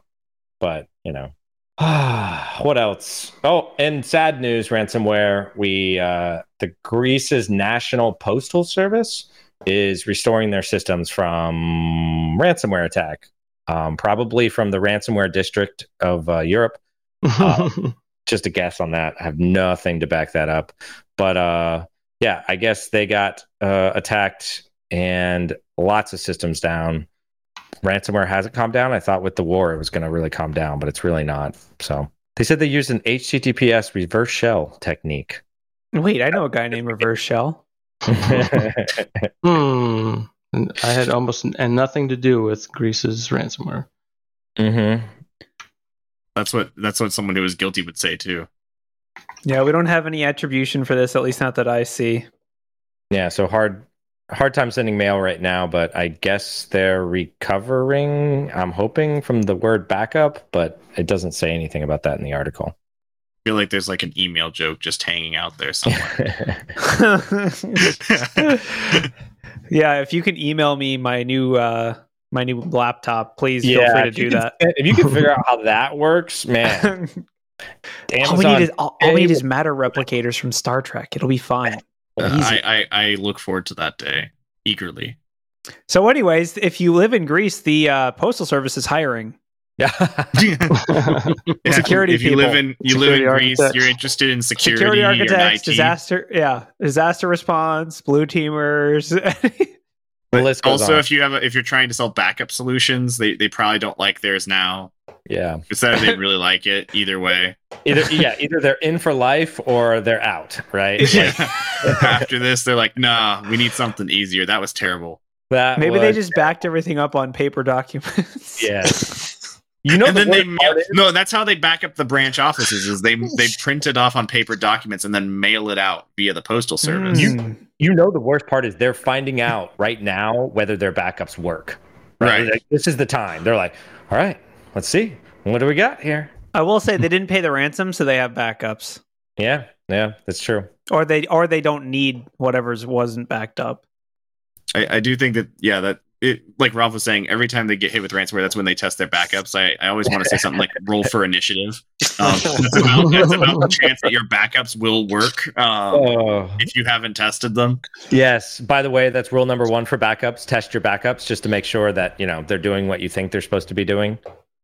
but you know, <sighs> what else? Oh, and sad news, ransomware. We uh, the Greece's National Postal Service is restoring their systems from ransomware attack, um, probably from the ransomware district of uh, Europe. <laughs> just a guess on that. I have nothing to back that up. But uh yeah, I guess they got uh attacked and lots of systems down. Ransomware hasn't calmed down. I thought with the war it was going to really calm down, but it's really not. So they said they used an HTTPS reverse shell technique. Wait, I know a guy named Reverse Shell. <laughs> Hmm. And I had almost and nothing to do with Greece's ransomware. mm-hmm. That's what that's what someone who was guilty would say too. Yeah, we don't have any attribution for this, at least not that I see. Yeah, so hard hard time sending mail right now, but I guess they're recovering. I'm hoping from the word backup, but it doesn't say anything about that in the article. I feel like there's like an email joke just hanging out there somewhere. <laughs> yeah, if you can email me my new uh my new laptop, please feel free to if you do can- that. If you can figure out how <laughs> that works, man. all we need is all, all we need is matter replicators from Star Trek. It'll be fine. Uh, I, I I look forward to that day eagerly. So, anyways, if you live in Greece, the uh, postal service is hiring. Yeah. <laughs> Yeah, Security If you live in you live in Greece, architects. you're interested in security, Security architects, disaster, yeah, disaster response, blue teamers. <laughs> the list goes also, on. if you have a, if you're trying to sell backup solutions, they they probably don't like theirs now. yeah. Instead, they <laughs> really like it. Either way, Either yeah, either they're in for life or they're out, right? Like, <laughs> after this, they're like, "Nah, we need something easier. That was terrible." that Maybe they just backed everything up on paper documents. yeah. <laughs> You know and the then they mail, no, that's how they back up the branch offices. Is they <laughs> they print it off on paper documents and then mail it out via the postal service. Mm. you know the worst part is they're finding out right now whether their backups work. Right. Like, this is the time. They're like, all right, let's see. What do we got here? I will say they didn't pay the ransom, so they have backups, Yeah, yeah, that's true. or they or they don't need whatever's wasn't backed up. I, I do think that yeah, that it like Ralph was saying, every time they get hit with ransomware, that's when they test their backups. I, I always want to say something like roll for initiative. Um, that's, about, that's about the chance that your backups will work um, Oh, if you haven't tested them. yes. By the way, that's rule number one for backups. Test your backups just to make sure that you know they're doing what you think they're supposed to be doing.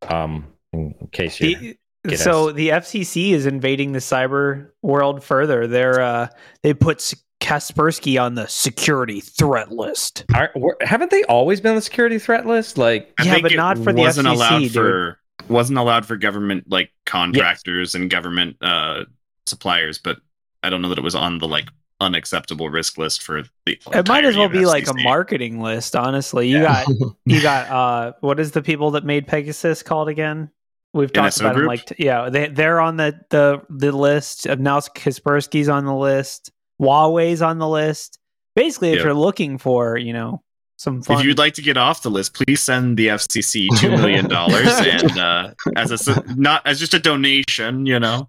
Um, in case you The- so us. the FCC is invading the cyber world further. They're uh, they put S- Kaspersky on the security threat list. Aren't, haven't they always been on the security threat list? Like, I Yeah, but not for the wasn't FCC, allowed dude. for wasn't allowed for government like contractors and government uh, suppliers, but I don't know that it was on the like unacceptable risk list for the. It might as well of be like a marketing list. Honestly, you got <laughs> you got uh, what is the people that made Pegasus called again? We've talked NSO about them like t- yeah, they they're on the the the list. Now Kaspersky's on the list. Huawei's on the list. Basically, if Yep. you're looking for you know some fun, If you'd like to get off the list, please send the FCC <laughs> two million dollars and uh, as a not as just a donation, you know.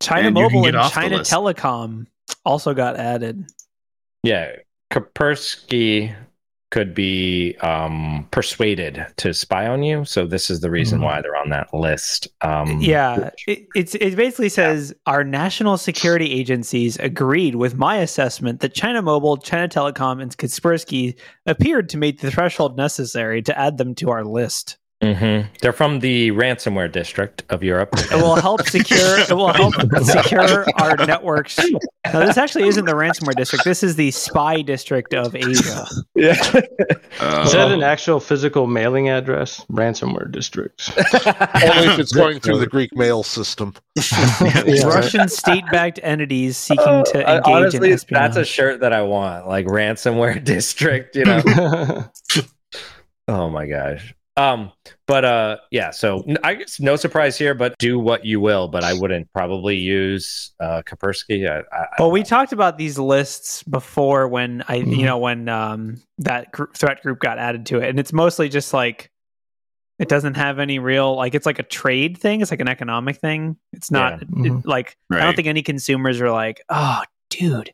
China and Mobile and China. Telecom also got added. yeah, Kaspersky could be um, persuaded to spy on you. So this is the reason why they're on that list. Um, yeah, it, it's it basically says our national security agencies agreed with my assessment that China Mobile, China Telecom, and Kaspersky appeared to meet the threshold necessary to add them to our list. Mhm. They're from the ransomware district of Europe. It will help secure. It will help <laughs> secure our networks. No, this actually isn't the ransomware district. This is the spy district of Asia. yeah. Uh, Is that an actual physical mailing address? Ransomware district. <laughs> Only if it's <laughs> going through the Greek mail system. Yeah. Russian state-backed entities seeking to Uh, engage honestly, in espionage. that's a shirt that I want, like ransomware district. You know. oh my gosh. Um, but uh, yeah. So I guess no surprise here, but do what you will. But I wouldn't probably use uh Kaspersky. I, I, Well, we talked about these lists before when I, Mm-hmm. you know, when um, that gr- threat group got added to it, and it's mostly just like it doesn't have any real like it's like a trade thing. It's like an economic thing. It's not it- Mhm. like I don't think any consumers are like, oh, dude,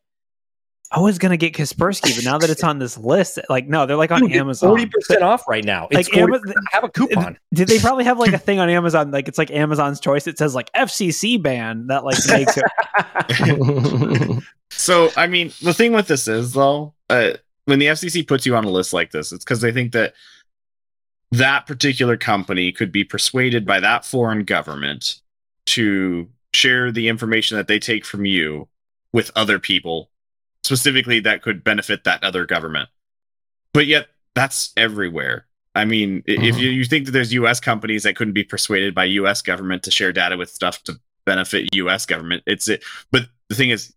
I was gonna get Kaspersky, but now that it's on this list, like no, they're like on Amazon. forty percent off right now. It's Like Ama- 40% have a coupon. Did they probably have like a <laughs> thing on Amazon? Like it's like Amazon's choice. It says like FCC ban that like makes it. <laughs> So, I mean, the thing with this is though, uh, when the FCC puts you on a list like this, it's because they think that that particular company could be persuaded by that foreign government to share the information that they take from you with other people, specifically that could benefit that other government. But yet, that's everywhere. I mean, i if mm-hmm. you, you think that there's U.S. companies that couldn't be persuaded by U.S. government to share data with stuff to benefit U.S. government, it's it. But the thing is,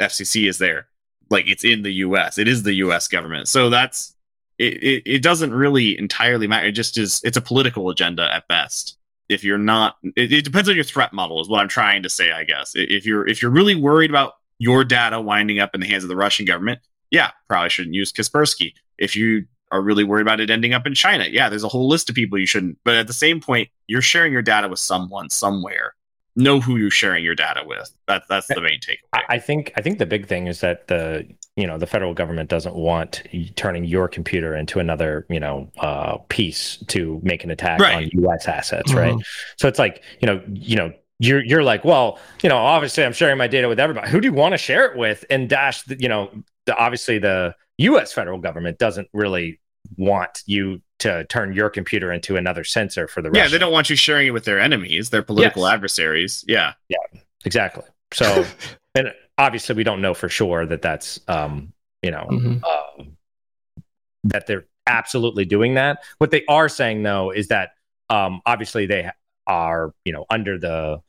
FCC is there, like it's in the U.S. It is the U.S. government, so that's it. It, it doesn't really entirely matter. It just is. It's a political agenda at best. If you're not, it, it depends on your threat model. Is what I'm trying to say. I guess if you're if you're really worried about your data winding up in the hands of the Russian government, yeah, probably shouldn't use Kaspersky. If you are really worried about it ending up in China, yeah, there's a whole list of people you shouldn't. But at the same point, you're sharing your data with someone somewhere. Know who you're sharing your data with. That's that's the main takeaway. I I think I think the big thing is that the you know the federal government doesn't want turning your computer into another you know uh, piece to make an attack Right. on U.S. assets, right? So it's like you know you know you're you're like well you know obviously I'm sharing my data with everybody. Who do you want to share it with? And dash the, you know the, obviously the U.S. federal government doesn't really want you to turn your computer into another sensor for the yeah, Russians. they don't want you sharing it with their enemies, their political Yes. adversaries. Yeah, yeah, exactly. So <laughs> and obviously we don't know for sure that that's um you know Mhm. uh, that they're absolutely doing that. What they are saying though is that um, obviously they are you know under the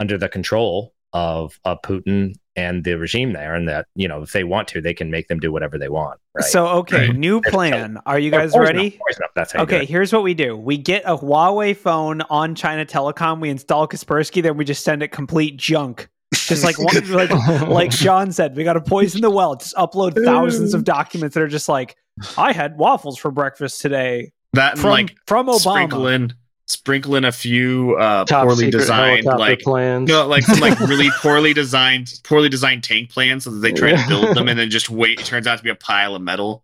under the control of of Putin and the regime there, and that you know if they want to, they can make them do whatever they want. Right? So okay, Right. new plan. Are you guys poison ready? them, poison them, That's how Okay, here's what we do. We get a Huawei phone on China Telecom. We install Kaspersky, then we just send it complete junk. Just like one, <laughs> like like Sean said, we got to poison the well. Just upload thousands of documents that are just like, I had waffles for breakfast today that from like from Obama. sprinkle in sprinkle in a few uh, Top poorly designed like plans. no like some like really <laughs> poorly designed poorly designed tank plans so that they try to build them and then just wait. It turns out to be a pile of metal.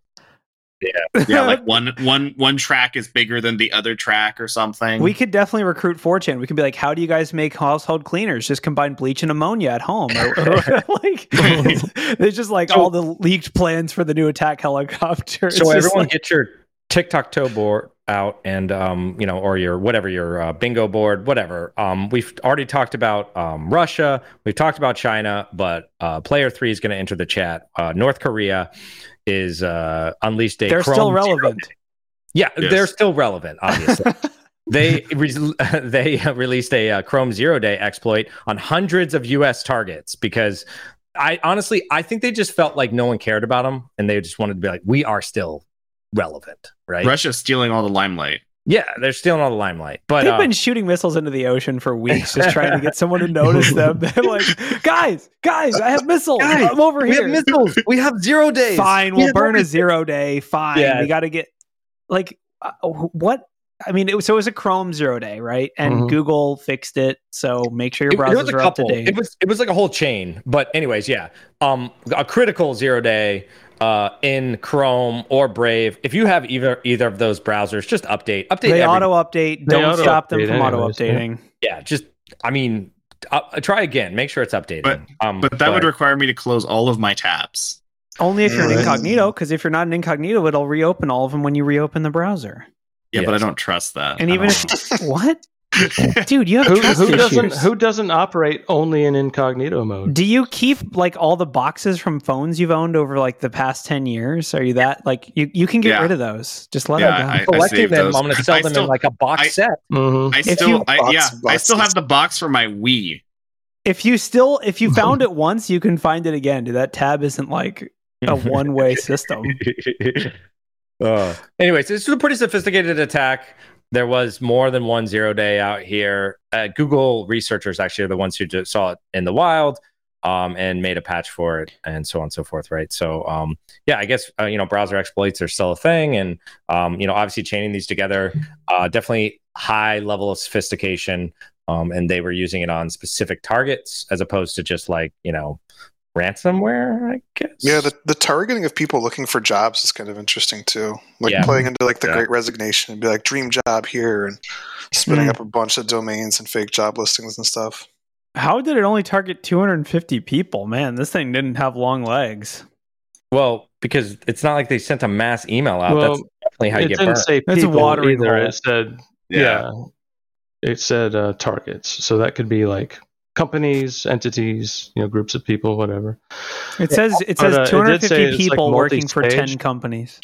Yeah, Yeah, like <laughs> one one one track is bigger than the other track or something. we could definitely recruit Fortune. We could be like, "How do you guys make household cleaners? Just combine bleach and ammonia at home." Or, <laughs> or, like, there's just like all the leaked plans for the new attack helicopter. It's So everyone like- get your tic-tac toe board out and um you know or your whatever your uh, bingo board whatever um we've already talked about um russia we've talked about china but uh player three is going to enter the chat uh north korea is uh unleashed a they're Chrome still zero- relevant. yeah Yes. they're still relevant obviously <laughs> they re- <laughs> they released a uh, Chrome zero day exploit on hundreds of U.S. targets because I honestly I think they just felt like no one cared about them and they just wanted to be like we are still relevant, right? Russia's stealing all the limelight. Yeah, they're stealing all the limelight, but They've uh, been shooting missiles into the ocean for weeks, just trying to get someone to <laughs> notice them. <laughs> They're like, "Guys, guys, I have missiles. Guys, I'm over we here." have missiles. We have zero days. Fine, We we'll have burn a zero day. Fine, Yeah. we got to get like uh, what? I mean, it was, so it was a Chrome zero day, right? And Mhm. Google fixed it, so make sure your It, it was browsers a are up to date. It was it was like a whole chain. But anyways, yeah. Um, a critical zero day uh, in Chrome or Brave. If you have either either of those browsers, just update. Update. they every- auto update. Don't stop them from auto anyways, yeah. updating. Yeah, just I mean, uh, try again. Make sure it's updated. But- um, But that would require me to close all of my tabs. Only if you're an incognito, because if you're not an incognito, it'll reopen all of them when you reopen the browser. Yeah, but I don't trust that. And even if <laughs> <laughs> what, dude, you have who, trust who issues. doesn't who doesn't operate only in incognito mode? Do you keep like all the boxes from phones you've owned over like the past ten years? Are you that like you, you can get Yeah. rid of those? Just let Yeah, it go. I- collecting saved them. those. I'm going to sell I them still- in like a box I- set. Mhm. I still, you- I, Box- yeah, I still have the box for my Wii. if you still if you found <laughs> it once, you can find it again. Dude, that tab isn't like a one way system. Uh, anyways, this is a pretty sophisticated attack. There was more than one zero day out here. Uh, Google researchers actually are the ones who just saw it in the wild um, and made a patch for it, and so on and so forth. Right. So, um, yeah, I guess uh, you know browser exploits are still a thing, and um, you know obviously chaining these together, uh, definitely high level of sophistication. Um, and they were using it on specific targets as opposed to just like you know ransomware. I guess. Yeah, the, the targeting of people looking for jobs is kind of interesting too. Like Yeah. playing into like the Yeah. great resignation and be like dream job here and spinning Hmm. up a bunch of domains and fake job listings and stuff. How did it only target 250 people? Man, this thing didn't have long legs. Well, because it's not like they sent a mass email out. Well, That's definitely how you it get didn't burned. say That's a people either. It said yeah. It said uh, targets, so that could be like companies, entities, you know, groups of people, whatever. It says it But, says uh, 250 say it's, like, people working for 10 companies.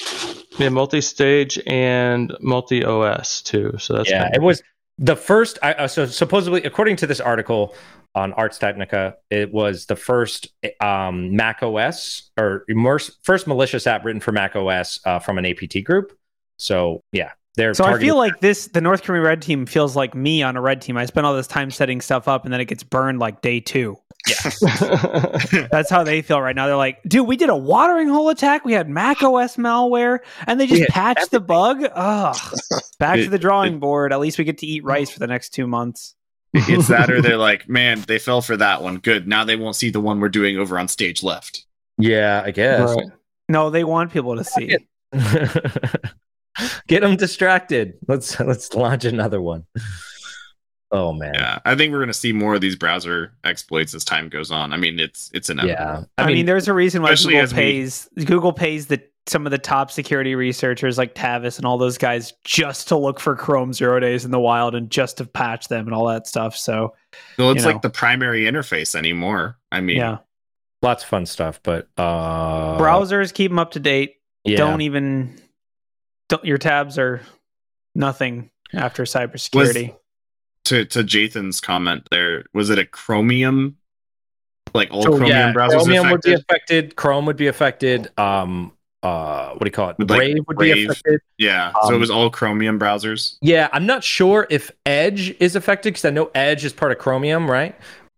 Yeah, multi-stage and multi-OS too. So that's yeah, kinda- it was the first. I, uh, so supposedly, according to this article on Ars Technica, it was the first um, Mac OS or immerse, first malicious app written for Mac OS uh, from an APT group. So yeah, they're So I feel like this the North Korean red team feels like me on a red team. I spend all this time setting stuff up and then it gets burned like day two. <laughs> <laughs> That's how they feel right now. They're like, dude, we did a watering hole attack. We had Mac OS malware, and they just had patched the bug. Ugh. <laughs> Back to the drawing board. At least we get to eat rice for the next two months. it's that or they're like, man, they fell for that one. Good. Now they won't see the one we're doing over on stage left. yeah, I guess. Right. No, they want people to see. Get them distracted. Let's let's launch another one. Oh man. Yeah, I think we're going to see more of these browser exploits as time goes on. I mean, it's it's inevitable. Yeah. I, mean, there's a reason why Google as we- pays Google pays the some of the top security researchers like Tavis and all those guys just to look for Chrome zero days in the wild and just to patch them and all that stuff. So well, it's you know. like the primary interface anymore. I mean, yeah, lots of fun stuff, but uh browsers keep them up to date. yeah. Don't even don't your tabs are nothing after cybersecurity. to to Jathan's comment there, was it a Chromium? Like all So, Chromium yeah, browsers Chromium would be affected? affected. Chrome would be affected. Um, uh, what do you call it? Like, Brave would be affected. Yeah, so it Um, was all Chromium browsers. Yeah, I'm not sure if Edge is affected because I know Edge is part of Chromium, right?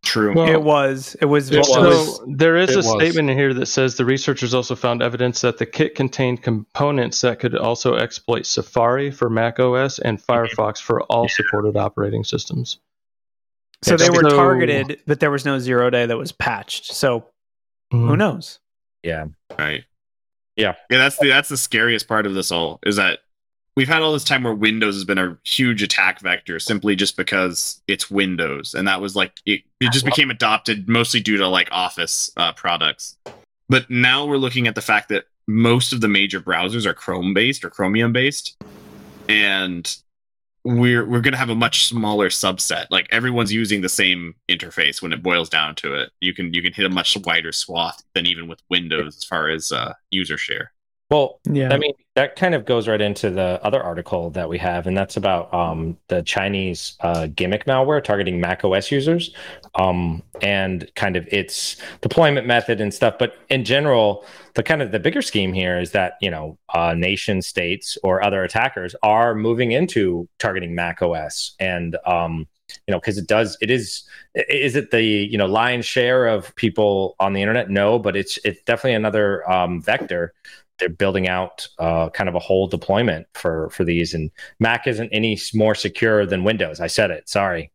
True. Well, it was. It was. It it so was- there is It a was. statement in here that says the researchers also found evidence that the kit contained components that could also exploit Safari for Mac OS and Firefox for all supported operating systems. so they were So- targeted, but there was no zero day that was patched. So who mm-hmm. knows? Yeah. Right. Yeah. Yeah, that's the that's the scariest part of this all is that we've had all this time where Windows has been a huge attack vector simply just because it's Windows, and that was like it, it just became adopted mostly due to like Office uh, products. But now we're looking at the fact that most of the major browsers are Chrome based or Chromium based, and we're we're going to have a much smaller subset. Like everyone's using the same interface when it boils down to it. You can you can hit a much wider swath than even with Windows as far as uh, user share. Well, Yeah. I mean, that kind of goes right into the other article that we have, and that's about um, the Chinese uh, gimmick malware targeting Mac OS users, um, and kind of its deployment method and stuff. But in general, the kind of the bigger scheme here is that you know uh, nation states or other attackers are moving into targeting Mac OS, and um, you know because it does it is is it the you know lion's share of people on the internet no but it's it's definitely another um, vector they're building out uh, kind of a whole deployment for for these and mac isn't any more secure than windows i said it sorry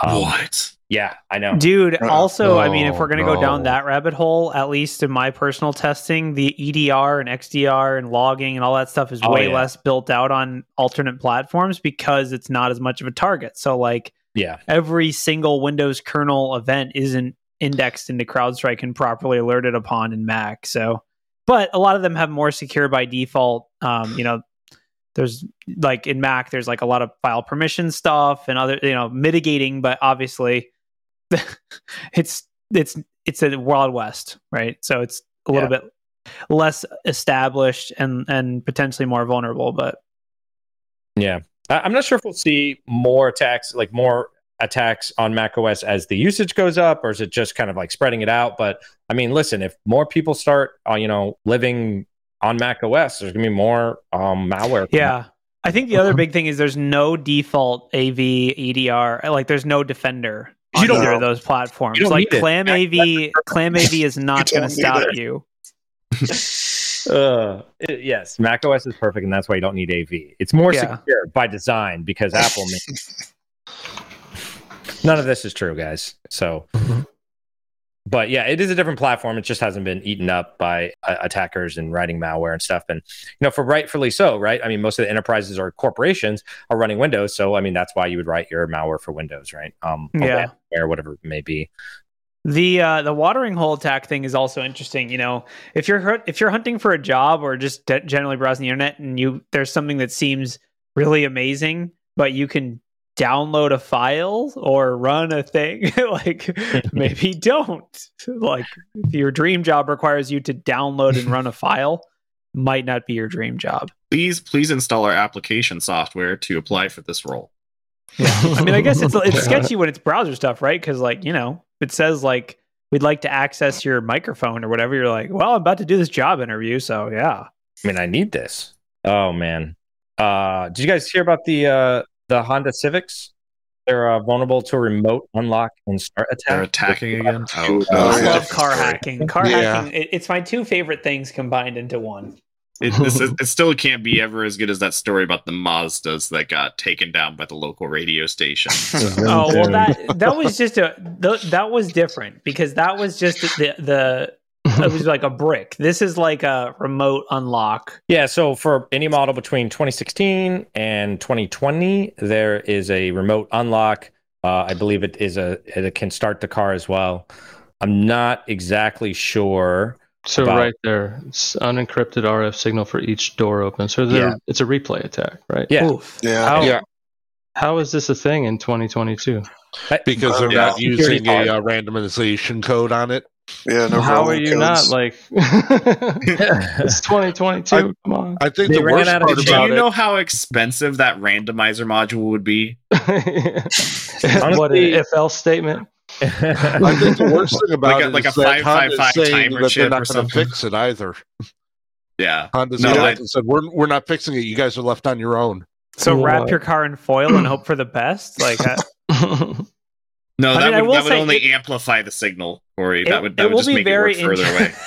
Um, what? yeah i know Dude, Uh, also, I mean, if we're going to go down that rabbit hole, at least in my personal testing, the EDR and XDR and logging and all that stuff is Oh, way yeah. less built out on alternate platforms because it's not as much of a target. So, like, yeah every single Windows kernel event isn't indexed into CrowdStrike and properly alerted upon in Mac. So, but a lot of them have more secure by default. Um, you know, there's like in Mac, there's like a lot of file permission stuff and other, you know, mitigating, but obviously <laughs> it's, it's, it's a wild west, right? So it's a little bit less established and, and potentially more vulnerable, but yeah i'm not sure if we'll see more attacks like more attacks on mac os as the usage goes up or is it just kind of like spreading it out but i mean listen if more people start uh, you know living on mac os there's gonna be more um malware Yeah. I think the other big thing is there's no default AV EDR. Like there's no defender You don't either know. of those platforms. You don't Like need it. Clam AV, <laughs> Clam AV is <laughs> not going to stop it. you. <laughs> Uh, it- yes, Mac OS is perfect, and that's why you don't need AV. It's more Yeah. secure by design because Apple. made- None of this is true, guys. So, but yeah, it is a different platform. It just hasn't been eaten up by uh, attackers and writing malware and stuff. And you know, for rightfully so, right? I mean, most of the enterprises or corporations are running Windows, so I mean, that's why you would write your malware for Windows, right? Um, or Yeah. or whatever it may be. The uh, the watering hole attack thing is also interesting. You know, if you're if you're hunting for a job or just de- generally browsing the internet and you there's something that seems really amazing, but you can download a file or run a thing, <laughs> like <laughs> maybe don't. Like if your dream job requires you to download and run a <laughs> file, might not be your dream job. Please, please install our application software to apply for this role. Yeah. I mean, I guess it's it's sketchy when it's browser stuff, right? Because like you know, it says like we'd like to access your microphone or whatever. You're like, well, I'm about to do this job interview, so yeah. I mean, I need this. Oh man, uh, did you guys hear about the uh, the Honda Civics? They're uh, vulnerable to remote unlock and start attack. They're attacking again. Oh, I love yeah. car hacking. Car Yeah. hacking. It, it's my two favorite things combined into one. It, this is, it still can't be ever as good as that story about the Mazdas that got taken down by the local radio station. <laughs> Oh well, that that <laughs> was just a th- that was different because that was just the the <laughs> it was like a brick. This is like a remote unlock. Yeah, so for any model between 2016 and 2020, there is a remote unlock. Uh, I believe it is a it can start the car as well. I'm not exactly sure. So About- right there, it's unencrypted RF signal for each door open. So there, Yeah. it's a replay attack, right? Yeah. Oof. Yeah. How, Yeah. how is this a thing in 2022? because they're Yeah. not using a uh, randomization code on it. Yeah. No how are you codes. not like? <laughs> it's 2022. Come on. I think They the ran worst out of part Do about you it. know how expensive that randomizer module would be? <laughs> what Honestly- an if else statement. I think the worst thing <laughs> about Like a- it like is a that Honda's 555 saying timer that they're not going to fix it either. Yeah. Honda's No, come I- said we're we're not fixing it. You guys are left on your own. So wrap your car in foil and hope for the best. Like uh, No, I that mean, would, that would only it- amplify the signal, Corey. It- that would that would just be make it very work further away. <laughs>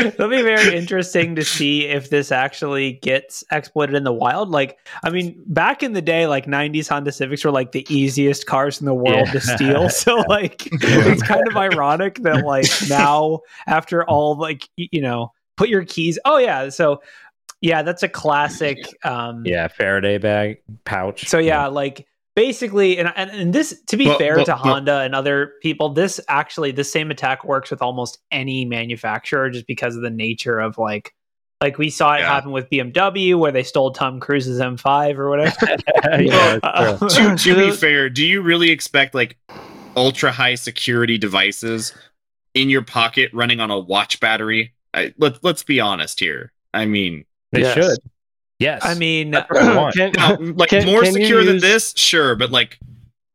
It'll be very interesting to see if this actually gets exploited in the wild. Like, I mean, back in the day, like '90s Honda Civics were like the easiest cars in the world Yeah. to steal. So, <laughs> like, it's kind of ironic that like now, after all, like you know, put your keys. Oh yeah, so yeah, that's a classic. Um, yeah, Faraday bag pouch. so yeah, like basically, and, and and this to be But- fair but- to but- Honda and other people, this actually the same attack works with almost any manufacturer just because of the nature of like. Like we saw it Yeah. happen with BMW, where they stole Tom Cruise's M5 or whatever. <laughs> <laughs> yeah, Uh, <laughs> to, to be fair, do you really expect like ultra high security devices in your pocket running on a watch battery? I, let, let's be honest here. I mean, they Yes. should. Yes. I mean, That's what I want. Can- now, <laughs> like Can- more can you secure than this, sure, but like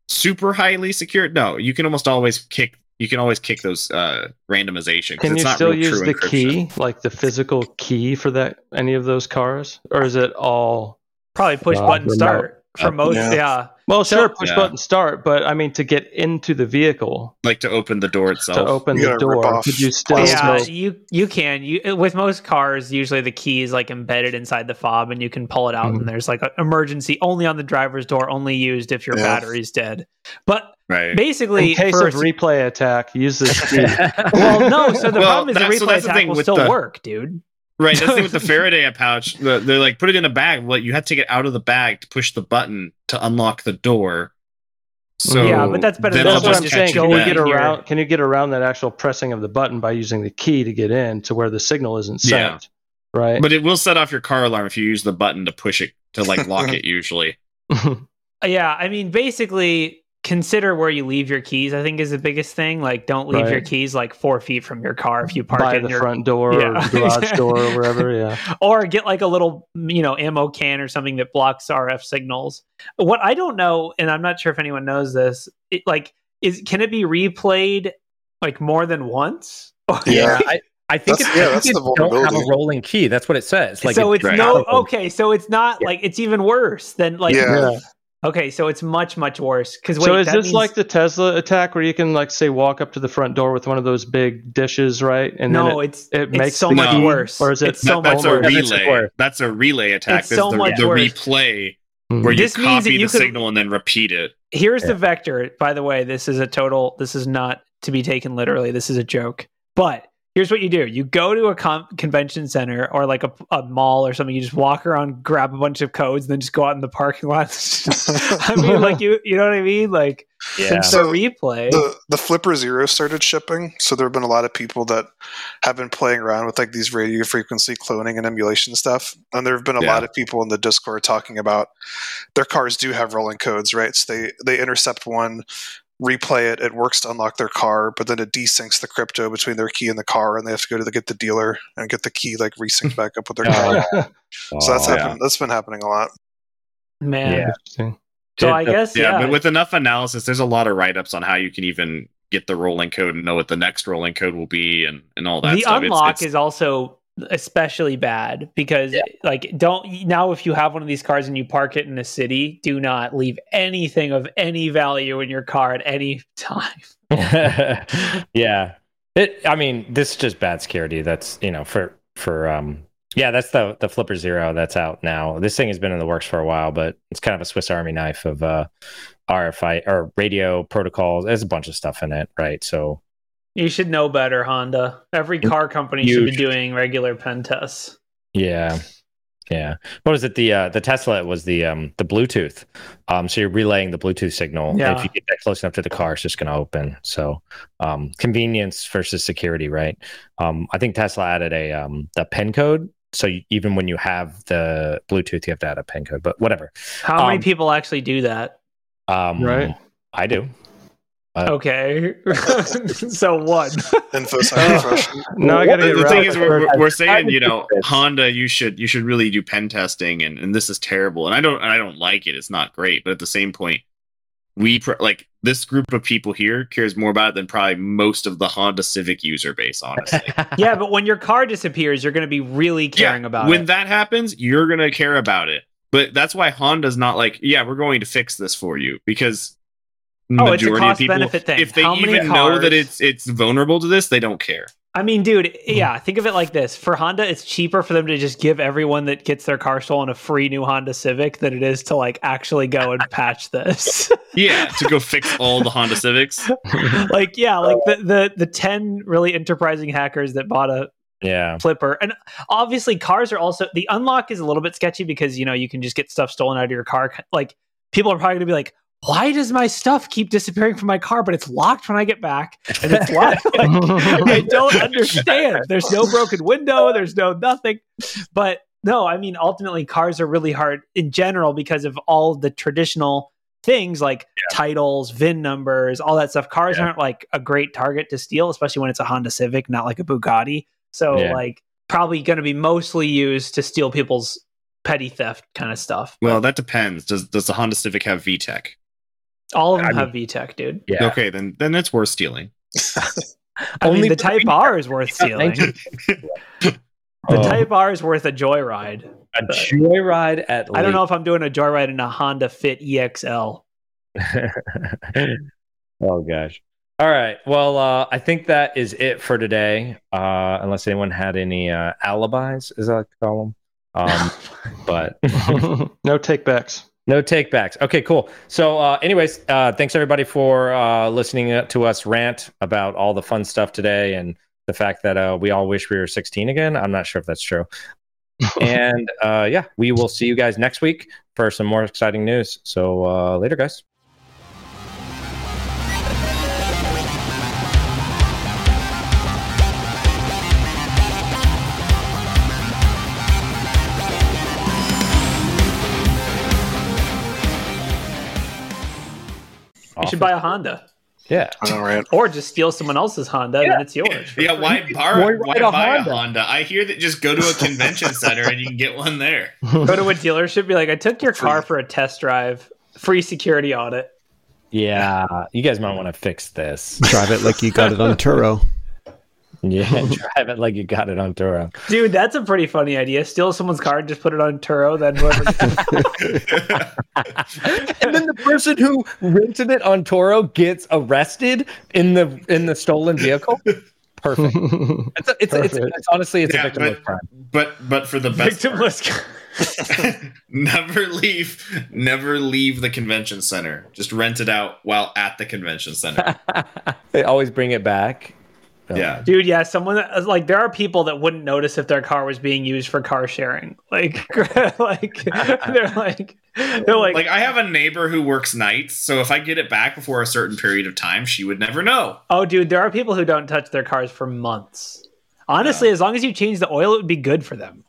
super highly secure, no. You can almost always kick. You can always kick those uh, randomization. 'cause Can it's you not still use true the encryption. key, like the physical key for that any of those cars, or is it all? probably push Uh, button remote. start for Uh, most. yeah. Yeah. Well, So- sure, push Yeah. button start, but I mean to get into the vehicle Like to open the door itself. to open You the door, could you still? yeah, smoke- you you can. You with most cars, usually the key is like embedded inside the fob, and you can pull it out. Mhm. And there's like an emergency only on the driver's door, only used if your Yeah. battery's dead. But right. basically, in case for of replay attack, use this <laughs> key. well, no. So the Well, problem is the that's- so replay the attack will still the- work, dude. Right, that's the thing with the <laughs> Faraday pouch. The, they're like put it in a bag. Well, you have to get out of the bag to push the button to unlock the door. So Yeah, but that's better then than I'll That's what I'm saying. Can you get in here. around? Can you get around that actual pressing of the button by using the key to get in to where the signal isn't Yeah. sent? Right. But it will set off your car alarm if you use the button to push it to like lock <laughs> it. Usually, <laughs> Yeah, I mean, basically, consider where you leave your keys. I think is the biggest thing. Like, don't leave Right. your keys like four feet from your car if you park by in the your front door Yeah. or garage <laughs> door or wherever. Yeah. <laughs> or get like a little you know ammo can or something that blocks RF signals. What I don't know, and I'm not sure if anyone knows this, it, like is can it be replayed like more than once? <laughs> Yeah. I, I think That's- it's, yeah, I that's think the it don't have a rolling key. That's what it says. Like so it- it's right. no Out okay. So it's not like it's even worse than like Yeah. Okay. So it's much much worse because so is this like the Tesla attack where you can like say walk up to the front door with one of those big dishes, right? And no, then it, it's it it's makes so much key, worse. or is it- it's so That- much worse. That's relay. worse. That's a relay attack. It's There's so the, much the worse. replay Mhm. where you This means copy you the could- signal and then repeat it. Here's Yeah. the vector. By the way, this is a total. This is not to be taken literally. This is a joke. But here's what you do: you go to a con- convention center or like a, a mall or something. You just walk around, grab a bunch of codes, and then just go out in the parking lot. <laughs> I mean, like you, you know what I mean? Like yeah. since So the replay. the the Flipper Zero started shipping, so there have been a lot of people that have been playing around with like these radio frequency cloning and emulation stuff. And there have been a Yeah. lot of people in the Discord talking about their cars do have rolling codes, right? So they they intercept one, replay it. It works to unlock their car, but then it desyncs the crypto between their key and the car, and they have to go to the, get the dealer and get the key like resynced back up with their car. <laughs> Oh, so that's Oh, happened. That's been happening a lot. Man. Yeah. Interesting. So I guess yeah, yeah. but with enough analysis, there's a lot of write ups on how you can even get the rolling code and know what the next rolling code will be and, and all that the stuff. It's- unlock it's- is also especially bad because like don't now if you have one of these cars and you park it in a city do not leave anything of any value in your car at any time <laughs> <laughs> yeah. It I mean, this is just bad security. That's you know, for for um yeah, that's the the Flipper Zero that's out now. This thing has been in the works for a while, but it's kind of a Swiss Army knife of uh RFI or radio protocols. There's a bunch of stuff in it, right? So you should know better honda every car company should be You- doing regular pen tests Yeah. Yeah. What was it? The uh, the Tesla was the um the Bluetooth. Um so you're relaying the Bluetooth signal. Yeah. If you get that close enough to the car, it's just gonna open. So um convenience versus security, right? Um I think Tesla added a um the PIN code. So you, even when you have the Bluetooth, you have to add a PIN code. But whatever. how many Um, people actually do that Um Right. I do. Uh, okay <laughs> so what <laughs> InfoSec uh, refresh. No, I gotta the, get the thing is, we're, we're- we're saying, you know, Honda, you should you should really do pen testing, and, and this is terrible, and I don't I don't like it. It's not great, but at the same point, we pr- like this group of people here cares more about it than probably most of the Honda Civic user base. Honestly, <laughs> yeah but when your car disappears you're going to be really caring about when it that happens, you're gonna care about it. But that's why Honda's not like, yeah, we're going to fix this for you because Oh, it's a majority of cost people, benefit thing. if they How many even know that it's it's vulnerable to this, they don't care. I mean, dude, yeah, mm-hmm. think of it like this. For Honda, it's cheaper for them to just give everyone that gets their car stolen a free new Honda Civic than it is to like actually go and <laughs> patch this. Yeah, to go fix <laughs> all the Honda Civics. <laughs> like, yeah, like the, the the 10 really enterprising hackers that bought a yeah. flipper. And obviously cars are also the unlock is a little bit sketchy because you know you can just get stuff stolen out of your car. Like people are probably gonna be like, why does my stuff keep disappearing from my car, but it's locked when I get back and it's locked? Like, I don't understand. There's no broken window. There's no nothing. But no, I mean, ultimately, cars are really hard in general because of all the traditional things like titles, VIN numbers, all that stuff. Cars Yeah. aren't like a great target to steal, especially when it's a Honda Civic, not like a Bugatti. So, Yeah. like, probably going to be mostly used to steal people's petty theft kind of stuff. Well, that depends. Does does the Honda Civic have VTEC? All of them I have VTEC, dude. Yeah. Okay, then then it's worth stealing. <laughs> I Only mean, the Type R is worth stealing. The Oh, Type R is worth a joyride. a joyride at I don't know if I'm doing a joyride in a Honda Fit EXL. <laughs> oh gosh. All right. Well, uh, I think that is it for today. Uh, unless anyone had any uh, alibis, as I like to call them. Um, <laughs> but no takebacks. No takebacks. Okay, cool. So, uh, anyways, uh, thanks everybody for uh, listening to us rant about all the fun stuff today and the fact that uh, we all wish we were 16 again. I'm not sure if that's true. <laughs> and uh, yeah, we will see you guys next week for some more exciting news. So uh, later, guys. Should buy a Honda. Yeah. I know, right? Or just steal someone else's Honda, then it's yours. Yeah, why borrow? Why Why ride a buy a Honda? Honda? I hear that just go to a convention <laughs> center and you can get one there. Go to a dealership, be like, I took your car for a test drive, free security audit. Yeah. You guys might want to fix this. Drive it like you got it on Turo. <laughs> Yeah. Drive it like you got it on Turo. Dude, that's a pretty funny idea. Steal someone's car, and just put it on Turo, then whoever. <laughs> <laughs> and then the person who rented it on Turo gets arrested in the in the stolen vehicle. Perfect. It's a, it's, a, it's, a, it's honestly it's Yeah, a victimless but- crime. But but for the best part, Victimless. never leave never leave the convention center. Just rent it out while at the convention center. they always bring it back. Yeah. Dude, yeah, someone that, uh, like there are people that wouldn't notice if their car was being used for car sharing. <laughs> Like, <laughs> like <laughs> they're like, they're like, Like I have a neighbor who works nights, so if I get it back before a certain period of time, she would never know. oh, dude, there are people who don't touch their cars for months. Honestly, as long as you change the oil, it would be good for them.